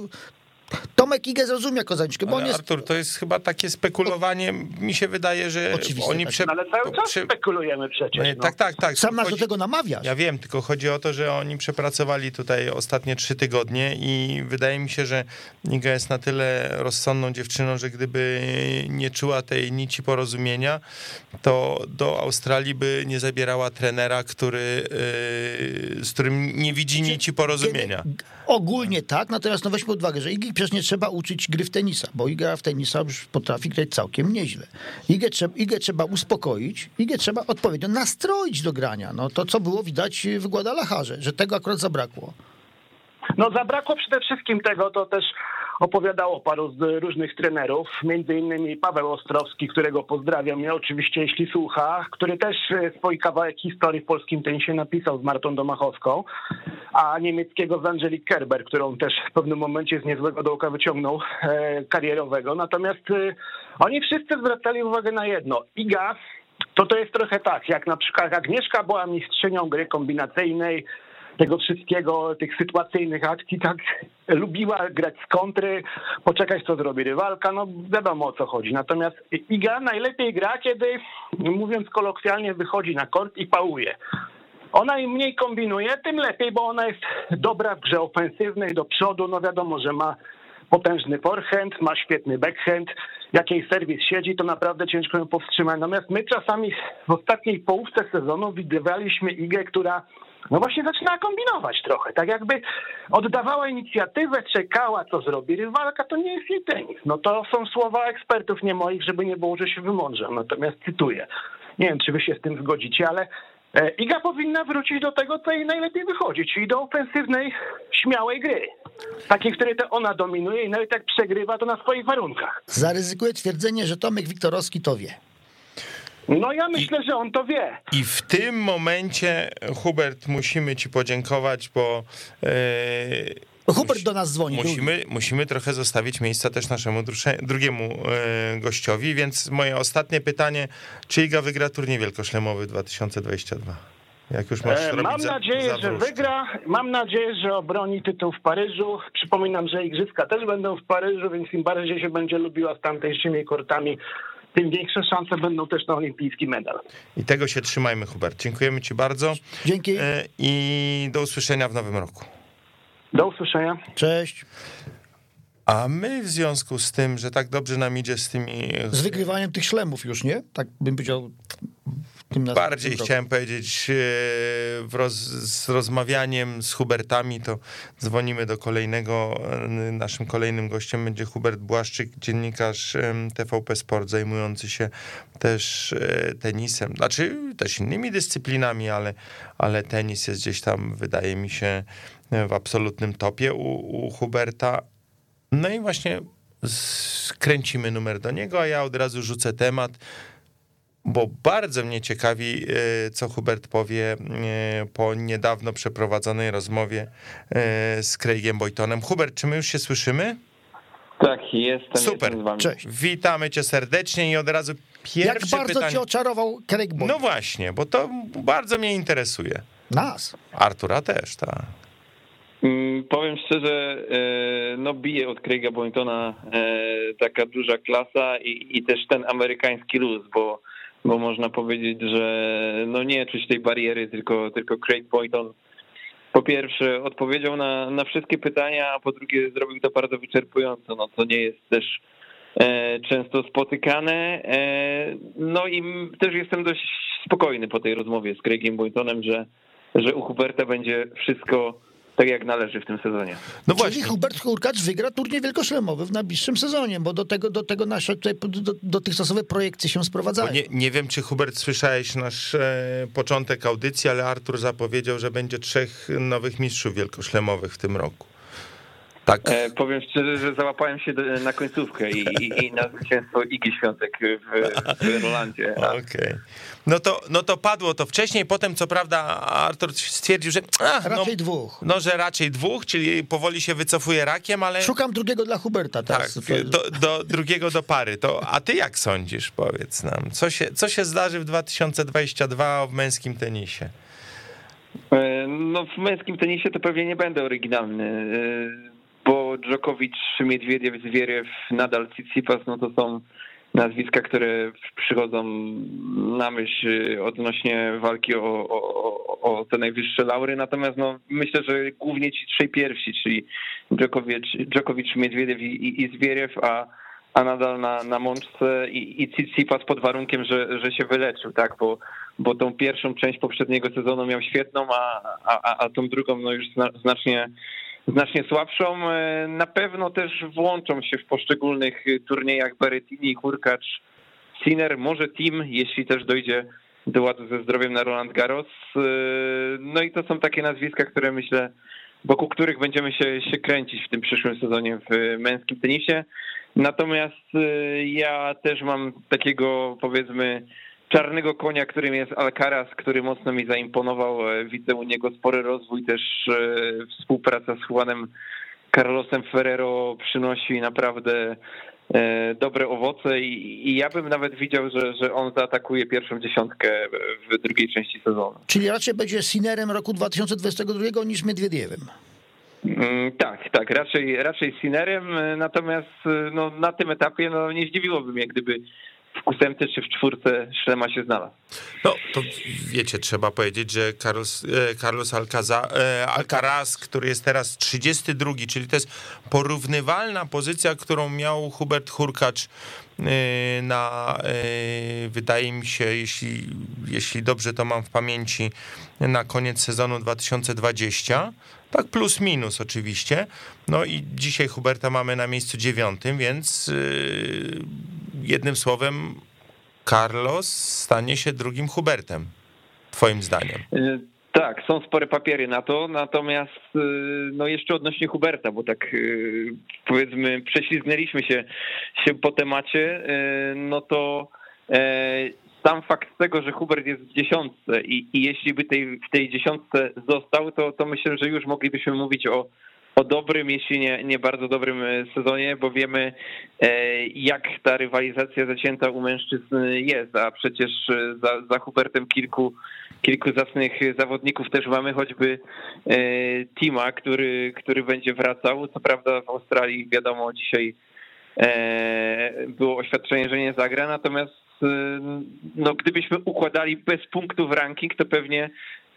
Tomek Igę zrozumie Kozaniczkę, bo on Ale jest Artur, to jest chyba takie spekulowanie, mi się wydaje, że Oczywiste, oni tak. prze... No, ale cały czas prze- spekulujemy przecież. Nie, no. Tak, tak, tak. Sam nas do Chodzi- tego namawiasz. Ja wiem, tylko chodzi o to, że oni przepracowali tutaj ostatnie trzy tygodnie i wydaje mi się, że Niga jest na tyle rozsądną dziewczyną, że gdyby nie czuła tej nici porozumienia, to do Australii by nie zabierała trenera, który, yy, z którym nie widzi nici porozumienia. Kiedy- Ogólnie tak, natomiast no weźmy pod uwagę, że Igi przecież nie trzeba uczyć gry w tenisa, bo Iga w tenisa już potrafi grać całkiem nieźle. Igę, trzeba, Igę trzeba uspokoić, Igę trzeba odpowiednio nastroić do grania. No to co było widać w Guadalajarze, że tego akurat zabrakło. No zabrakło przede wszystkim tego, to też opowiadało paru z różnych trenerów, między innymi Paweł Ostrowski, którego pozdrawiam, ja oczywiście jeśli słucha, który też e, swój kawałek historii w polskim tenisie napisał z Martą Domachowską, a niemieckiego z Kerber, którą też w pewnym momencie z niezłego dołka wyciągnął e, karierowego. Natomiast e, oni wszyscy zwracali uwagę na jedno. Iga to to jest trochę tak, jak na przykład Agnieszka była mistrzynią gry kombinacyjnej, tego wszystkiego, tych sytuacyjnych akcji, tak (laughs) lubiła grać z kontry, poczekać co zrobi rywalka, no wiadomo o co chodzi. Natomiast Iga najlepiej gra, kiedy mówiąc kolokwialnie wychodzi na kort i pałuje. Ona im mniej kombinuje, tym lepiej, bo ona jest dobra w grze ofensywnej do przodu, no wiadomo, że ma potężny forehand, ma świetny backhand, jak jej serwis siedzi, to naprawdę ciężko ją powstrzymać. Natomiast my czasami w ostatniej połówce sezonu widywaliśmy Igę, która no właśnie zaczynała kombinować trochę, tak jakby oddawała inicjatywę, czekała, co zrobi rywalka, to nie jest jej tenis. No to są słowa ekspertów, nie moich, żeby nie było, że się wymądrzam, natomiast cytuję. Nie wiem, czy wy się z tym zgodzicie, ale e, Iga powinna wrócić do tego, co jej najlepiej wychodzi, czyli do ofensywnej, śmiałej gry. Takiej, której to ona dominuje i nawet jak przegrywa, to na swoich warunkach. Zaryzykuję twierdzenie, że Tomek Wiktorowski to wie. No ja myślę, I, że on to wie. I w tym momencie, Hubert, musimy ci podziękować, bo... Yy, Hubert do nas dzwoni. Musimy, musimy trochę zostawić miejsca też naszemu drugiemu yy, gościowi, więc moje ostatnie pytanie, czy Iga wygra turniej wielkoszlemowy 2022? Jak już masz e, Mam nadzieję, że wygra. Mam nadzieję, że obroni tytuł w Paryżu. Przypominam, że igrzyska też będą w Paryżu, więc im bardziej się będzie lubiła z tamtejszymi kortami, tym większe szanse będą też na olimpijski medal. I tego się trzymajmy, Hubert. Dziękujemy Ci bardzo. Dzięki. E, I do usłyszenia w nowym roku. Do usłyszenia. Cześć. A my w związku z tym, że tak dobrze nam idzie z tymi. Z wygrywaniem tych szlemów już, nie? Tak bym powiedział. Bardziej chciałem powiedzieć, e, roz, z rozmawianiem z Hubertami, to dzwonimy do kolejnego. E, naszym kolejnym gościem będzie Hubert Błaszczyk, dziennikarz TVP Sport, zajmujący się też e, tenisem, znaczy też innymi dyscyplinami, ale, ale tenis jest gdzieś tam, wydaje mi się, w absolutnym topie u, u Huberta. No i właśnie skręcimy numer do niego, a ja od razu rzucę temat bo bardzo mnie ciekawi, e, co Hubert powie e, po niedawno przeprowadzonej rozmowie e, z Craigiem Boytonem. Hubert, czy my już się słyszymy? Tak, jestem, Super. jestem z wami. Cześć. Witamy cię serdecznie i od razu pierwsze Jak bardzo pytanie. cię oczarował Craig Boyton? No właśnie, bo to bardzo mnie interesuje. Nas. Artura też, tak. Mm, powiem szczerze, no bije od Craiga Boytona taka duża klasa i, i też ten amerykański luz, bo bo można powiedzieć, że no nie czuć tej bariery, tylko, tylko Craig Boyton po pierwsze odpowiedział na, na wszystkie pytania, a po drugie zrobił to bardzo wyczerpująco, no to nie jest też e, często spotykane. E, no i też jestem dość spokojny po tej rozmowie z Craigiem Boytonem, że, że u Huberta będzie wszystko tak jak należy w tym sezonie. No właśnie. Czyli Hubert Hurkacz wygra turniej wielkoszlemowy w najbliższym sezonie, bo do tego, do tego nasze tutaj, do, dotychczasowe projekcje się sprowadzają. Nie, nie, wiem, czy Hubert słyszałeś nasz e, początek audycji, ale Artur zapowiedział, że będzie trzech nowych mistrzów wielkoszlemowych w tym roku. Tak. E, powiem szczerze, że załapałem się do, na końcówkę i, i, i na zwycięstwo Igi Świątek w, w Rolandzie. (laughs) Okej. Okay. No, to, no to padło to wcześniej, potem co prawda Artur stwierdził, że... A, no, raczej no, dwóch. No, że raczej dwóch, czyli powoli się wycofuje rakiem, ale... Szukam drugiego dla Huberta teraz. Tak, do, do drugiego do pary. To, a ty jak sądzisz, powiedz nam, co się, co się zdarzy w 2022 w męskim tenisie? E, no w męskim tenisie to pewnie nie będę oryginalny e, bo Djokovic, Miedwiediew, Zwieriew, nadal Tsitsipas, no to są nazwiska, które przychodzą na myśl odnośnie walki o, o, o te najwyższe laury, natomiast no, myślę, że głównie ci trzej pierwsi, czyli Djokovic, Djokovic Miedwiediew i, i Zwieriew, a, a nadal na, na mączce i, i pod warunkiem, że, że się wyleczył, tak, bo, bo tą pierwszą część poprzedniego sezonu miał świetną, a, a, a tą drugą no już znacznie znacznie słabszą. E, na pewno też włączą się w poszczególnych turniejach Berettini, Hurkacz, Sinner, może Team, jeśli też dojdzie do ładu ze zdrowiem na Roland Garros. E, no i to są takie nazwiska, które myślę, wokół których będziemy się, się kręcić w tym przyszłym sezonie w męskim tenisie. Natomiast e, ja też mam takiego powiedzmy czarnego konia, którym jest Alcaraz, który mocno mi zaimponował. E, widzę u niego spory rozwój, też e, współpraca z Juanem Carlosem Ferrero przynosi naprawdę e, dobre owoce i, i, ja bym nawet widział, że, że on zaatakuje pierwszą dziesiątkę w drugiej części sezonu. Czyli raczej będzie Sinerem roku 2022 niż Miedwiediewem. Mm, tak, tak, raczej, raczej Sinerem, natomiast no, na tym etapie no, nie zdziwiłoby mnie, gdyby w ósemce czy w czwórce Szlema się znalazł. No, to wiecie, trzeba powiedzieć, że Carlos, e, Carlos Alcaza, e, Alcaraz, który jest teraz 32, czyli to jest porównywalna pozycja, którą miał Hubert Hurkacz e, na, wydaje mi się, jeśli, jeśli dobrze to mam w pamięci, na koniec sezonu 2020. Tak, plus minus oczywiście. No i dzisiaj Huberta mamy na miejscu dziewiątym, więc jednym słowem, Carlos stanie się drugim Hubertem, twoim zdaniem. Y, tak, są spore papiery na to, natomiast y, no jeszcze odnośnie Huberta, bo tak y, powiedzmy prześlizgnęliśmy się, się po temacie, no to sam fakt tego, że Hubert jest w dziesiątce i, i jeśli by tej, w tej dziesiątce został, to, to myślę, że już moglibyśmy mówić o, o dobrym, jeśli nie, nie bardzo dobrym e, sezonie, bo wiemy, e, jak ta rywalizacja zacięta u mężczyzn jest, a przecież e, za, za Hubertem kilku, kilku zacnych zawodników też mamy, choćby Tima, który, który będzie wracał. Co prawda w Australii, wiadomo, dzisiaj było oświadczenie, że nie zagra, natomiast no, gdybyśmy układali bez punktów ranking, to pewnie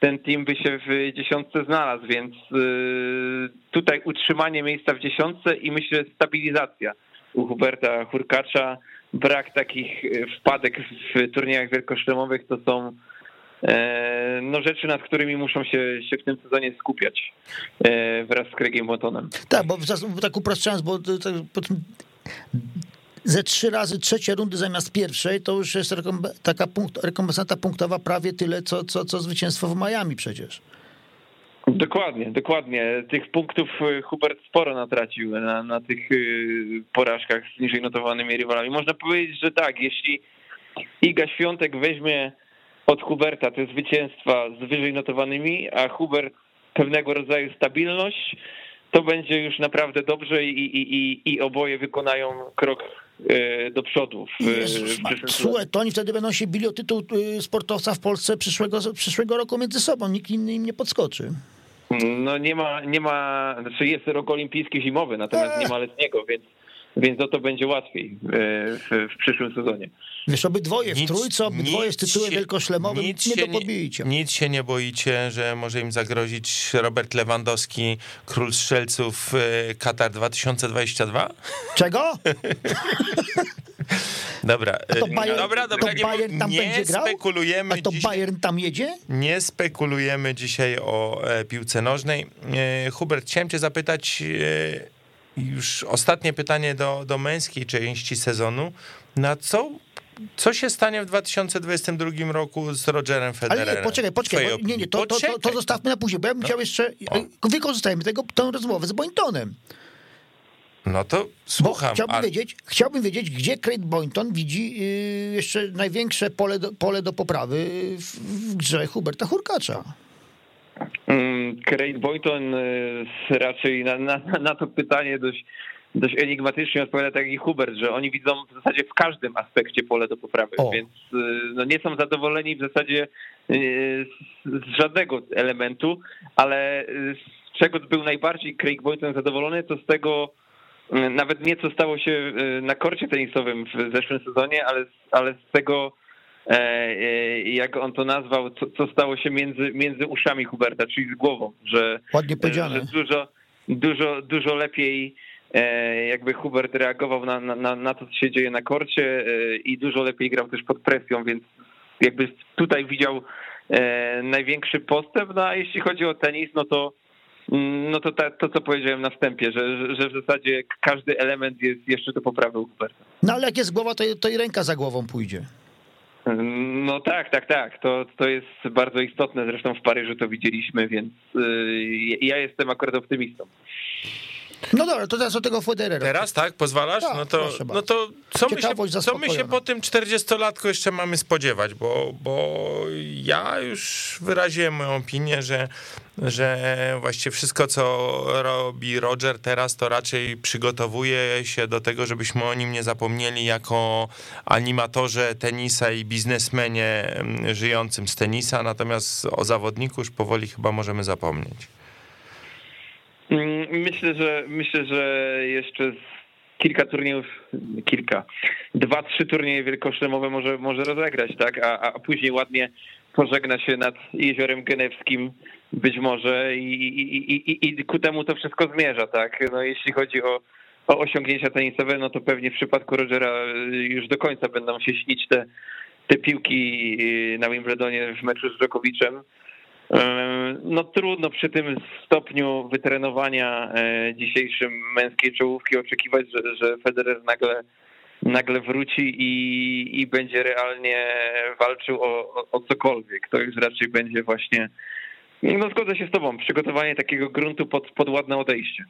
ten team by się w dziesiątce znalazł, więc y, tutaj utrzymanie miejsca w dziesiątce i myślę stabilizacja u Huberta Hurkacza. Brak takich y, wpadek w turniejach wielkoszlemowych to są e, no, rzeczy, nad którymi muszą się, się w tym sezonie skupiać e, wraz z Craigiem Wattonem. Tak, bo tak upraszczając, bo ze trzy razy trzecie rundy zamiast pierwszej, to już jest taka punkt, rekompensata punktowa prawie tyle, co, co, co zwycięstwo w Miami przecież. Dokładnie, dokładnie. Tych punktów y, Hubert sporo natracił na, na tych y, porażkach z niżej notowanymi rywalami. Można powiedzieć, że tak, jeśli Iga Świątek weźmie od Huberta te zwycięstwa z wyżej notowanymi, a Hubert pewnego rodzaju stabilność, to będzie już naprawdę dobrze i, i, i, i oboje wykonają krok do przodu. W, Jezus, w Słuchaj, to oni wtedy będą się bili o tytuł y, sportowca w Polsce przyszłego, przyszłego roku między sobą. Nikt inny im nie podskoczy. No nie ma, nie ma, znaczy jest rok olimpijski zimowy, natomiast nie ma letniego, więc więc o to będzie łatwiej e, w, w przyszłym sezonie. Wiesz, obydwoje w trójce, obydwoje z tytułem się, wielkoszlemowym, nic nie do podbicia. Nic się nie boicie, że może im zagrozić Robert Lewandowski, król strzelców e, Katar 2022? Czego? (laughs) Dobra, e, Bayern, dobra, dobra, to Bayern tam nie będzie grał? spekulujemy A to dzisiaj, Bayern tam jedzie? Nie spekulujemy dzisiaj o piłce nożnej. Hubert, chciałem cię zapytać, już ostatnie pytanie do, do męskiej części sezonu. Na co co się stanie w 2022 roku z Rogerem Federerem? Ale nie, poczekaj, poczekaj, bo, nie, nie, to, to, to, to, zostawmy na później, bo ja bym no. chciał jeszcze, o. wykorzystajmy tego, tę rozmowę z Boyntonem. No to słucham. Bo chciałbym, wiedzieć, chciałbym wiedzieć, gdzie Craig Boynton widzi yy, jeszcze największe pole do, pole do poprawy w, w grze Huberta Hurkacza. Mm, Craig Boyton y, raczej na, na, na to pytanie dość, dość enigmatycznie odpowiada tak i Hubert, że oni widzą w zasadzie w każdym aspekcie pole do poprawy, o. więc y, no, nie są zadowoleni w zasadzie y, z żadnego elementu, ale z czego był najbardziej Craig Boyton zadowolony, to z tego nawet nie co stało się na korcie tenisowym w zeszłym sezonie, ale, ale z tego jak on to nazwał, co, co stało się między, między uszami Huberta, czyli z głową, że, Ładnie powiedziane. że dużo, dużo, dużo lepiej e, jakby Hubert reagował na, na, na to, co się dzieje na korcie i dużo lepiej grał też pod presją, więc jakby tutaj widział największy postęp, no a jeśli chodzi o tenis, no to no to ta, to, co powiedziałem na wstępie, że, że w zasadzie każdy element jest jeszcze do poprawy u Huberta. No ale jak jest głowa, to, to i ręka za głową pójdzie. (laughs) No tak, tak, tak. To, to jest bardzo istotne. Zresztą w Paryżu to widzieliśmy, więc yy, ja jestem akurat optymistą. No dobra, to teraz do tego Federera. Teraz tak, pozwalasz? Tak, no to, no to co, my się, co my się po tym 40-latku jeszcze mamy spodziewać? Bo, bo ja już wyraziłem moją opinię, że, że właściwie wszystko, co robi Roger teraz, to raczej przygotowuje się do tego, żebyśmy o nim nie zapomnieli jako animatorze tenisa i biznesmenie mm, żyjącym z tenisa, natomiast o zawodniku już powoli chyba możemy zapomnieć. Mm, myślę, że myślę, że jeszcze kilka turniejów, kilka, dwa, trzy turnieje wielkoszlemowe może, może rozegrać, tak? A, a później ładnie pożegna się nad Jeziorem Genewskim być może i, i, i, i ku temu to wszystko zmierza, tak? No jeśli chodzi o, o osiągnięcia tenisowe, no to pewnie w przypadku Rogera już do końca będą się śnić te, te piłki na Wimbledonie w meczu z Dżokowiczem. No trudno przy tym stopniu wytrenowania e, dzisiejszym męskiej czołówki oczekiwać, że, że Federer nagle, nagle wróci i, i będzie realnie walczył o, o, o cokolwiek. To już raczej będzie właśnie, no zgodzę się z tobą, przygotowanie takiego gruntu pod, pod ładne odejście.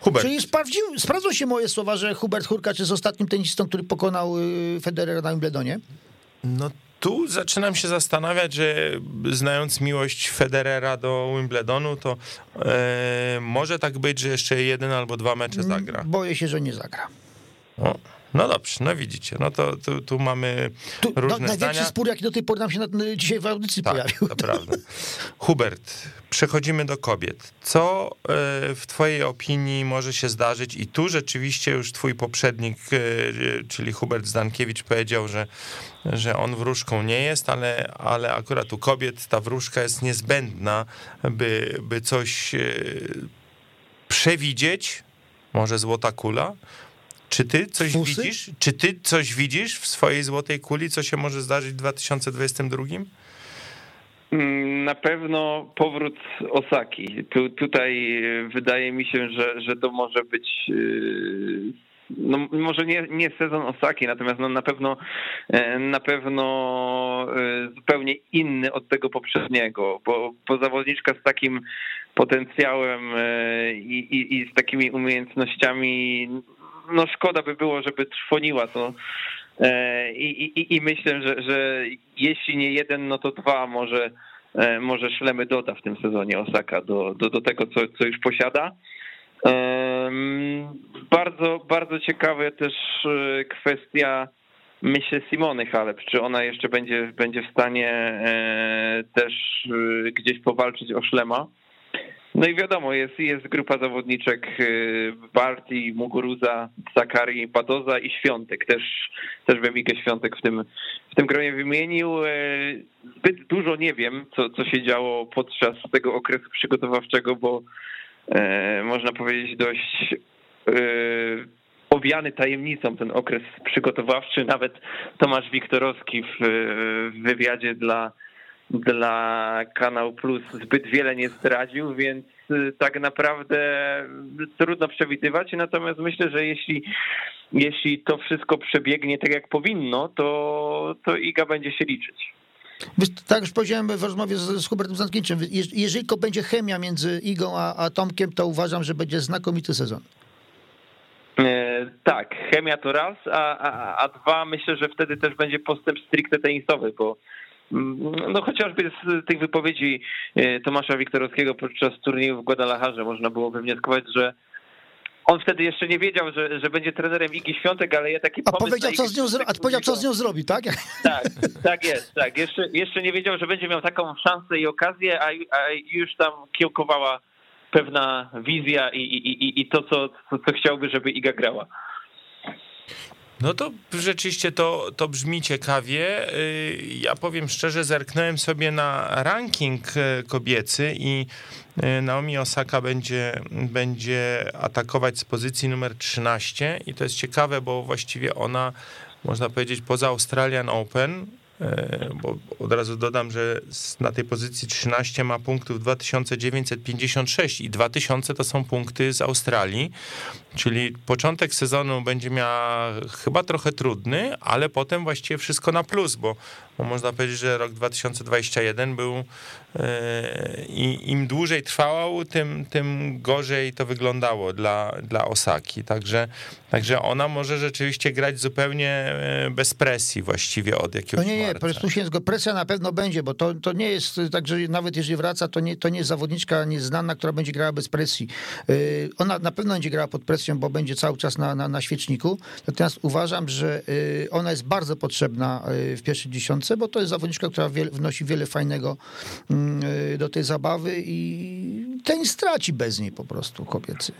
Hubert. Czyli sprawdził, sprawdzą się moje słowa, że Hubert Hurkacz jest ostatnim tenisistą, który pokonał y, Federera na Wimbledonie? No tu zaczynam się zastanawiać, że znając miłość Federera do Wimbledonu, to e, może tak być, że jeszcze jeden albo dwa mecze zagra. Boję się, że nie zagra. O, no dobrze, no widzicie, no to tu, tu mamy Tu, no, różne największy zdania. spór, jaki do tej pory nam się na, dzisiaj w audycji Tak, pojawił. to prawda. Hubert, przechodzimy do kobiet. Co e, w twojej opinii może się zdarzyć? I tu rzeczywiście już twój poprzednik, e, czyli Hubert Zdankiewicz powiedział, że, że on wróżką nie jest, ale, ale akurat u kobiet ta wróżka jest niezbędna, by, by coś e, przewidzieć, może złota kula. Czy ty coś Fusy? widzisz? Czy ty coś widzisz w swojej złotej kuli, co się może zdarzyć w 2022? Mm, Na pewno powrót Osaki. Tu, tutaj e, wydaje mi się, że, że to może być. e, No, może nie, nie sezon Osaki, natomiast no na pewno e, na pewno zupełnie inny od tego poprzedniego, bo, bo zawodniczka z takim potencjałem i, i, i z takimi umiejętnościami, no szkoda by było, żeby trwoniła to E, I, i, I myślę, że, że jeśli nie jeden, no to dwa może, e, może szlemy doda w tym sezonie Osaka do, do, do tego, co, co już posiada. Bardzo, bardzo ciekawa też e, kwestia, myślę, Simony Halep, czy ona jeszcze będzie, będzie w stanie też gdzieś powalczyć o szlema. No i wiadomo, jest, jest grupa zawodniczek y, Barti, Muguruza, Sakari, Padoza i Świątek. Też, też bym Igę Świątek w tym, w tym gronie wymienił. E, Zbyt dużo nie wiem, co, co się działo podczas tego okresu przygotowawczego, bo e, można powiedzieć dość e, owiany tajemnicą ten okres przygotowawczy. Nawet Tomasz Wiktorowski w, w wywiadzie dla dla Kanał Plus zbyt wiele nie zdradził, więc y, tak naprawdę trudno przewidywać. Natomiast myślę, że jeśli, jeśli to wszystko przebiegnie tak jak powinno, to, to Iga będzie się liczyć. Wiesz, tak już powiedziałem w rozmowie z, z Hubertem jeż- jeżeli tylko będzie chemia między Igą a, a Tomkiem, to uważam, że będzie znakomity sezon. E, Tak, chemia to raz, a, a, a dwa myślę, że wtedy też będzie postęp stricte tenisowy, bo no chociażby z tych wypowiedzi e, Tomasza Wiktorowskiego podczas turnieju w Guadalajarze można było wywnioskować, że on wtedy jeszcze nie wiedział, że, że będzie trenerem Igi Świątek, ale ja taki A pomysł powiedział, co z nią, zro- a powiedział, co z nią zrobi, tak? Tak, tak jest, tak. Jeszcze, jeszcze nie wiedział, że będzie miał taką szansę i okazję, a, a już tam kiełkowała pewna wizja i, i, i, i to, co, co, co chciałby, żeby Iga grała. No to rzeczywiście to, to brzmi ciekawie. Y, Ja powiem szczerze, zerknąłem sobie na ranking y, kobiecy i y, Naomi Osaka będzie, będzie atakować z pozycji numer 13 i to jest ciekawe, bo właściwie ona, można powiedzieć, poza Australian Open, bo od razu dodam, że na tej pozycji 13 ma punktów 2956 i 2000 to są punkty z Australii, czyli początek sezonu będzie miała chyba trochę trudny, ale potem właściwie wszystko na plus, bo, bo można powiedzieć, że rok 2021 był e, i im dłużej trwał, tym, tym gorzej to wyglądało dla, dla Osaki. Także, także ona może rzeczywiście grać zupełnie e, bez presji właściwie od No jakiegoś nie, nie, się zgo- presja na pewno będzie, bo to, to nie jest tak, że nawet jeżeli wraca, to nie, to nie jest zawodniczka nieznana, która będzie grała bez presji. Yy, Ona na pewno będzie grała pod presją, bo będzie cały czas na, na, na świeczniku. Natomiast uważam, że yy, ona jest bardzo potrzebna yy, w pierwszej dziesiątce, bo to jest zawodniczka, która wnosi wiele fajnego yy, do tej zabawy i tenis straci bez niej po prostu kobiecy.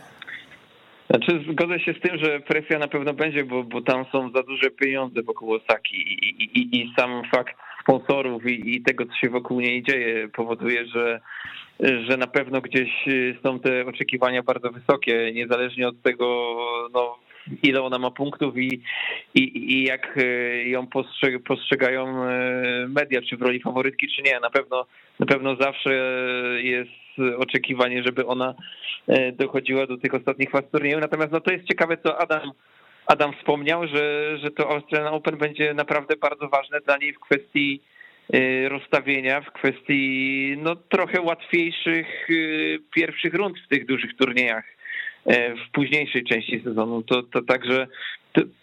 Znaczy zgodzę się z tym, że presja na pewno będzie, bo, bo tam są za duże pieniądze wokół Osaki i, i, i sam fakt sponsorów i, i tego, co się wokół niej dzieje, powoduje, że, że na pewno gdzieś są te oczekiwania bardzo wysokie, niezależnie od tego, no, ile ona ma punktów i, i, i jak ją postrzeg, postrzegają media, czy w roli faworytki, czy nie. Na pewno, na pewno zawsze jest oczekiwanie, żeby ona dochodziła do tych ostatnich faz turnieju. Natomiast no, to jest ciekawe, co Adam, Adam wspomniał, że, że to Australian Open będzie naprawdę bardzo ważne dla niej w kwestii rozstawienia, w kwestii no, trochę łatwiejszych pierwszych rund w tych dużych turniejach. w późniejszej części sezonu. To, to także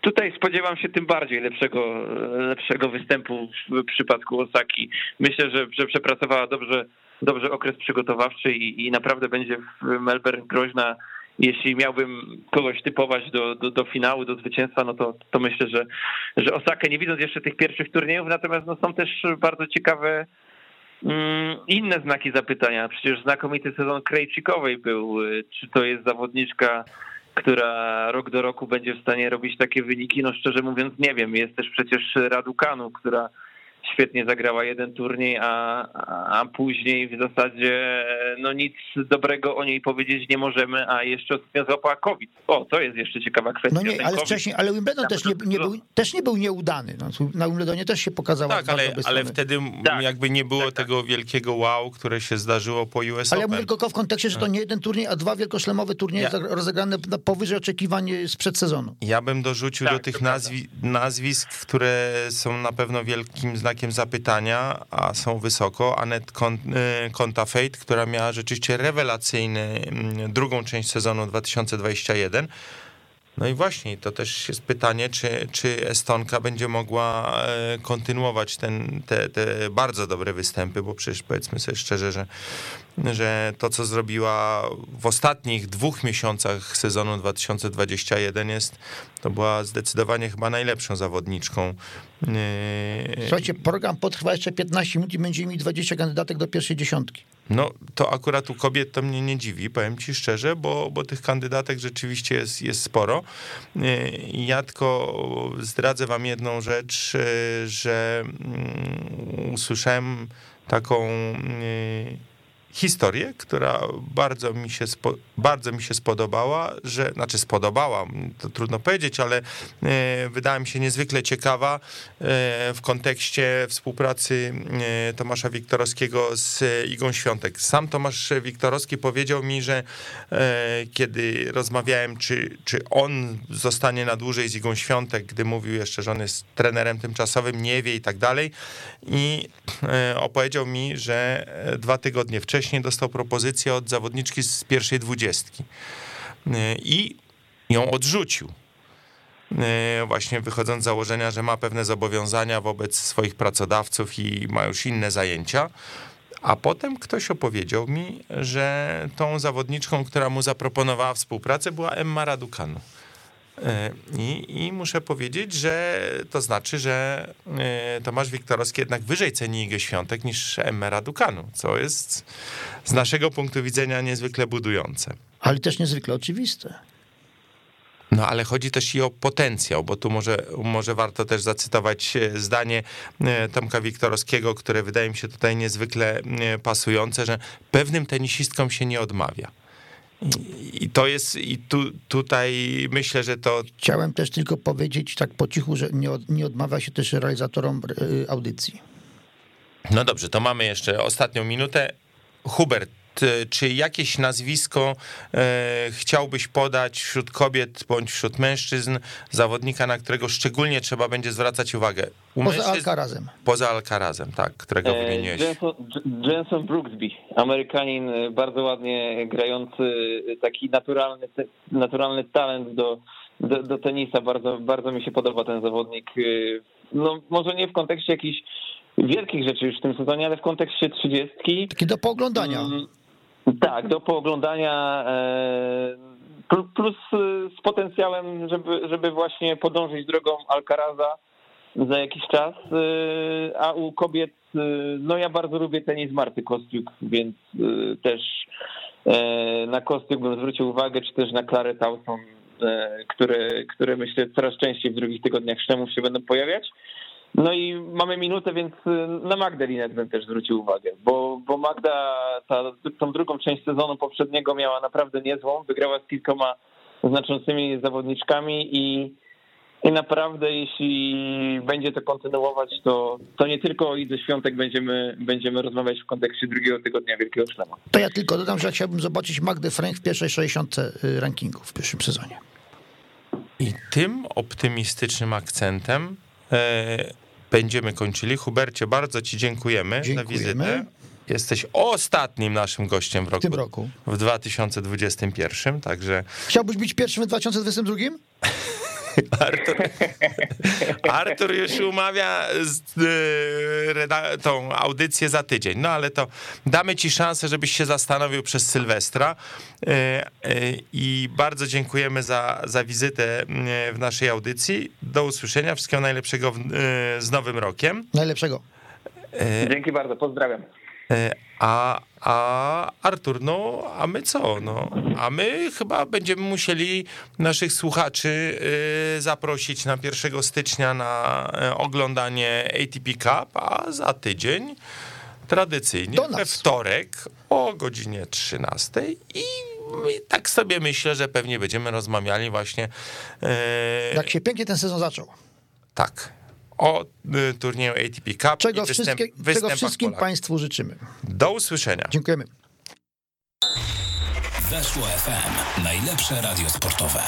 tutaj spodziewam się tym bardziej lepszego, lepszego występu w przypadku Osaki. Myślę, że, że przepracowała dobrze, dobrze okres przygotowawczy i, i naprawdę będzie w Melbourne groźna jeśli miałbym kogoś typować do, do, do, finału, do zwycięstwa, no to, to myślę, że, że Osaka, nie widząc jeszcze tych pierwszych turniejów, natomiast no są też bardzo ciekawe mm, inne znaki zapytania. Przecież znakomity sezon Krejcikowej był. Czy to jest zawodniczka, która rok do roku będzie w stanie robić takie wyniki? No szczerze mówiąc nie wiem. Jest też przecież Radukanu, która świetnie zagrała jeden turniej, a, a później w zasadzie no nic dobrego o niej powiedzieć nie możemy, a jeszcze ostatnio złapała COVID. O, to jest jeszcze ciekawa kwestia. No nie, ale COVID. wcześniej, ale Wimbledon też nie, nie, był, też nie był nieudany. No, na Wimbledonie też się pokazała Tak, ale, ale wtedy tak. jakby nie było tak, tak. tego wielkiego wow, które się zdarzyło po US Ale Open. mówię tylko w kontekście, że to nie jeden turniej, a dwa wielkoszlemowe turnieje ja. rozegrane powyżej oczekiwań sprzed sezonu. Ja bym dorzucił tak, do tych nazwi nazwisk, które są na pewno wielkim znakiem znakiem zapytania, a są wysoko, Anet y, która miała rzeczywiście rewelacyjny mm, drugą część sezonu 2021. No i właśnie, to też jest pytanie, czy, czy Estonka będzie mogła e, kontynuować ten, te, te bardzo dobre występy, bo przecież powiedzmy sobie szczerze, że, że to, co zrobiła w ostatnich dwóch miesiącach sezonu 2021 jest, to była zdecydowanie chyba najlepszą zawodniczką. E, Słuchajcie, program potrwa jeszcze 15 minut i będzie mi 20 kandydatek do pierwszej dziesiątki. No, to akurat u kobiet to mnie nie dziwi, powiem ci szczerze, bo, bo tych kandydatek rzeczywiście jest, jest sporo. E, ja tylko zdradzę wam jedną rzecz, e, że mm, usłyszałem taką historię, która bardzo mi się, spo, bardzo mi się spodobała, że, znaczy spodobała, to trudno powiedzieć, ale e, wydała mi się niezwykle ciekawa e, w kontekście współpracy e, Tomasza Wiktorowskiego z Igą Świątek. Sam Tomasz Wiktorowski powiedział mi, że kiedy rozmawiałem, czy, czy on zostanie na dłużej z Igą Świątek, gdy mówił jeszcze, że on jest trenerem tymczasowym, nie wie i tak dalej i opowiedział mi, że dwa tygodnie wcześniej wcześniej dostał propozycję od zawodniczki z pierwszej dwudziestki i ją odrzucił. Właśnie wychodząc z założenia, że ma pewne zobowiązania wobec swoich pracodawców i ma już inne zajęcia. A potem ktoś opowiedział mi, że tą zawodniczką, która mu zaproponowała współpracę, była Emma Raducanu. E, I, I, muszę powiedzieć, że to znaczy, że e, Tomasz Wiktorowski jednak wyżej ceni Igę Świątek niż Emmera Dukanu, co jest z naszego punktu widzenia niezwykle budujące. Ale też niezwykle oczywiste. No ale chodzi też i o potencjał, bo tu może, może warto też zacytować e, zdanie Tomka Wiktorowskiego, które wydaje mi się tutaj niezwykle pasujące, że pewnym tenisistkom się nie odmawia. I to jest, i tu, tutaj myślę, że to. Chciałem też tylko powiedzieć tak po cichu, że nie, od, nie odmawia się też realizatorom y, audycji. No dobrze, to mamy jeszcze ostatnią minutę. Hubert, E, czy jakieś nazwisko e, chciałbyś podać wśród kobiet bądź wśród mężczyzn, zawodnika, na którego szczególnie trzeba będzie zwracać uwagę? U poza Alcarazem. Poza Alcarazem, tak, którego e, wymieniłeś. Jenson, Jenson Brooksby, Amerykanin, bardzo ładnie grający, taki naturalny, naturalny talent do, do, do tenisa. Bardzo, bardzo mi się podoba ten zawodnik. No, może nie w kontekście jakichś wielkich rzeczy już w tym sezonie, ale w kontekście trzydziestki. Taki do pooglądania. Mm, tak, do pooglądania e, plus e, z potencjałem, żeby, żeby właśnie podążyć drogą Alcaraza za jakiś czas, e, a u kobiet, no ja bardzo lubię tenis Marty Kostiuk, więc też na Kostiuk bym zwrócił uwagę, czy też na Clare Towson, które, które myślę coraz częściej w drugich tygodniach szczemów się będą pojawiać. No i mamy minutę, więc y, na Magdalinę bym też zwrócił uwagę, bo, bo Magda ta, tą drugą część sezonu poprzedniego miała naprawdę niezłą, wygrała z kilkoma znaczącymi zawodniczkami i, i naprawdę jeśli będzie to kontynuować, to, to nie tylko o Idze Świątek będziemy, będziemy rozmawiać w kontekście drugiego tygodnia Wielkiego Szlema. To ja tylko dodam, że chciałbym zobaczyć Magdę Frank w pierwszej 60 y, rankingu w pierwszym sezonie. I tym optymistycznym akcentem e, będziemy kończyli. Hubercie, bardzo Ci dziękujemy, dziękujemy. za wizytę. Jesteś ostatnim naszym gościem w roku. tym roku. W 2021, także Chciałbyś być pierwszym w 2022? Artur, Artur już umawia z, y, tą audycję za tydzień. No ale to damy ci szansę, żebyś się zastanowił przez Sylwestra. Y, y, I bardzo dziękujemy za, za wizytę y, w naszej audycji. Do usłyszenia. Wszystkiego najlepszego w, y, z Nowym Rokiem. Najlepszego. Dzięki bardzo, pozdrawiam. E, A, a Artur, no, a my co? No, a my chyba będziemy musieli naszych słuchaczy y, zaprosić na 1 stycznia na e, oglądanie ATP Cup, a za tydzień tradycyjnie we wtorek o godzinie 13 i i tak sobie myślę, że pewnie będziemy rozmawiali właśnie e, Jak się pięknie ten sezon zaczął. tak o y, turnieju ATP Cup Czego, i występ, czego wszystkim Polaków. Państwu życzymy. Do usłyszenia. Dziękujemy. Weszło FM. Najlepsze radio sportowe.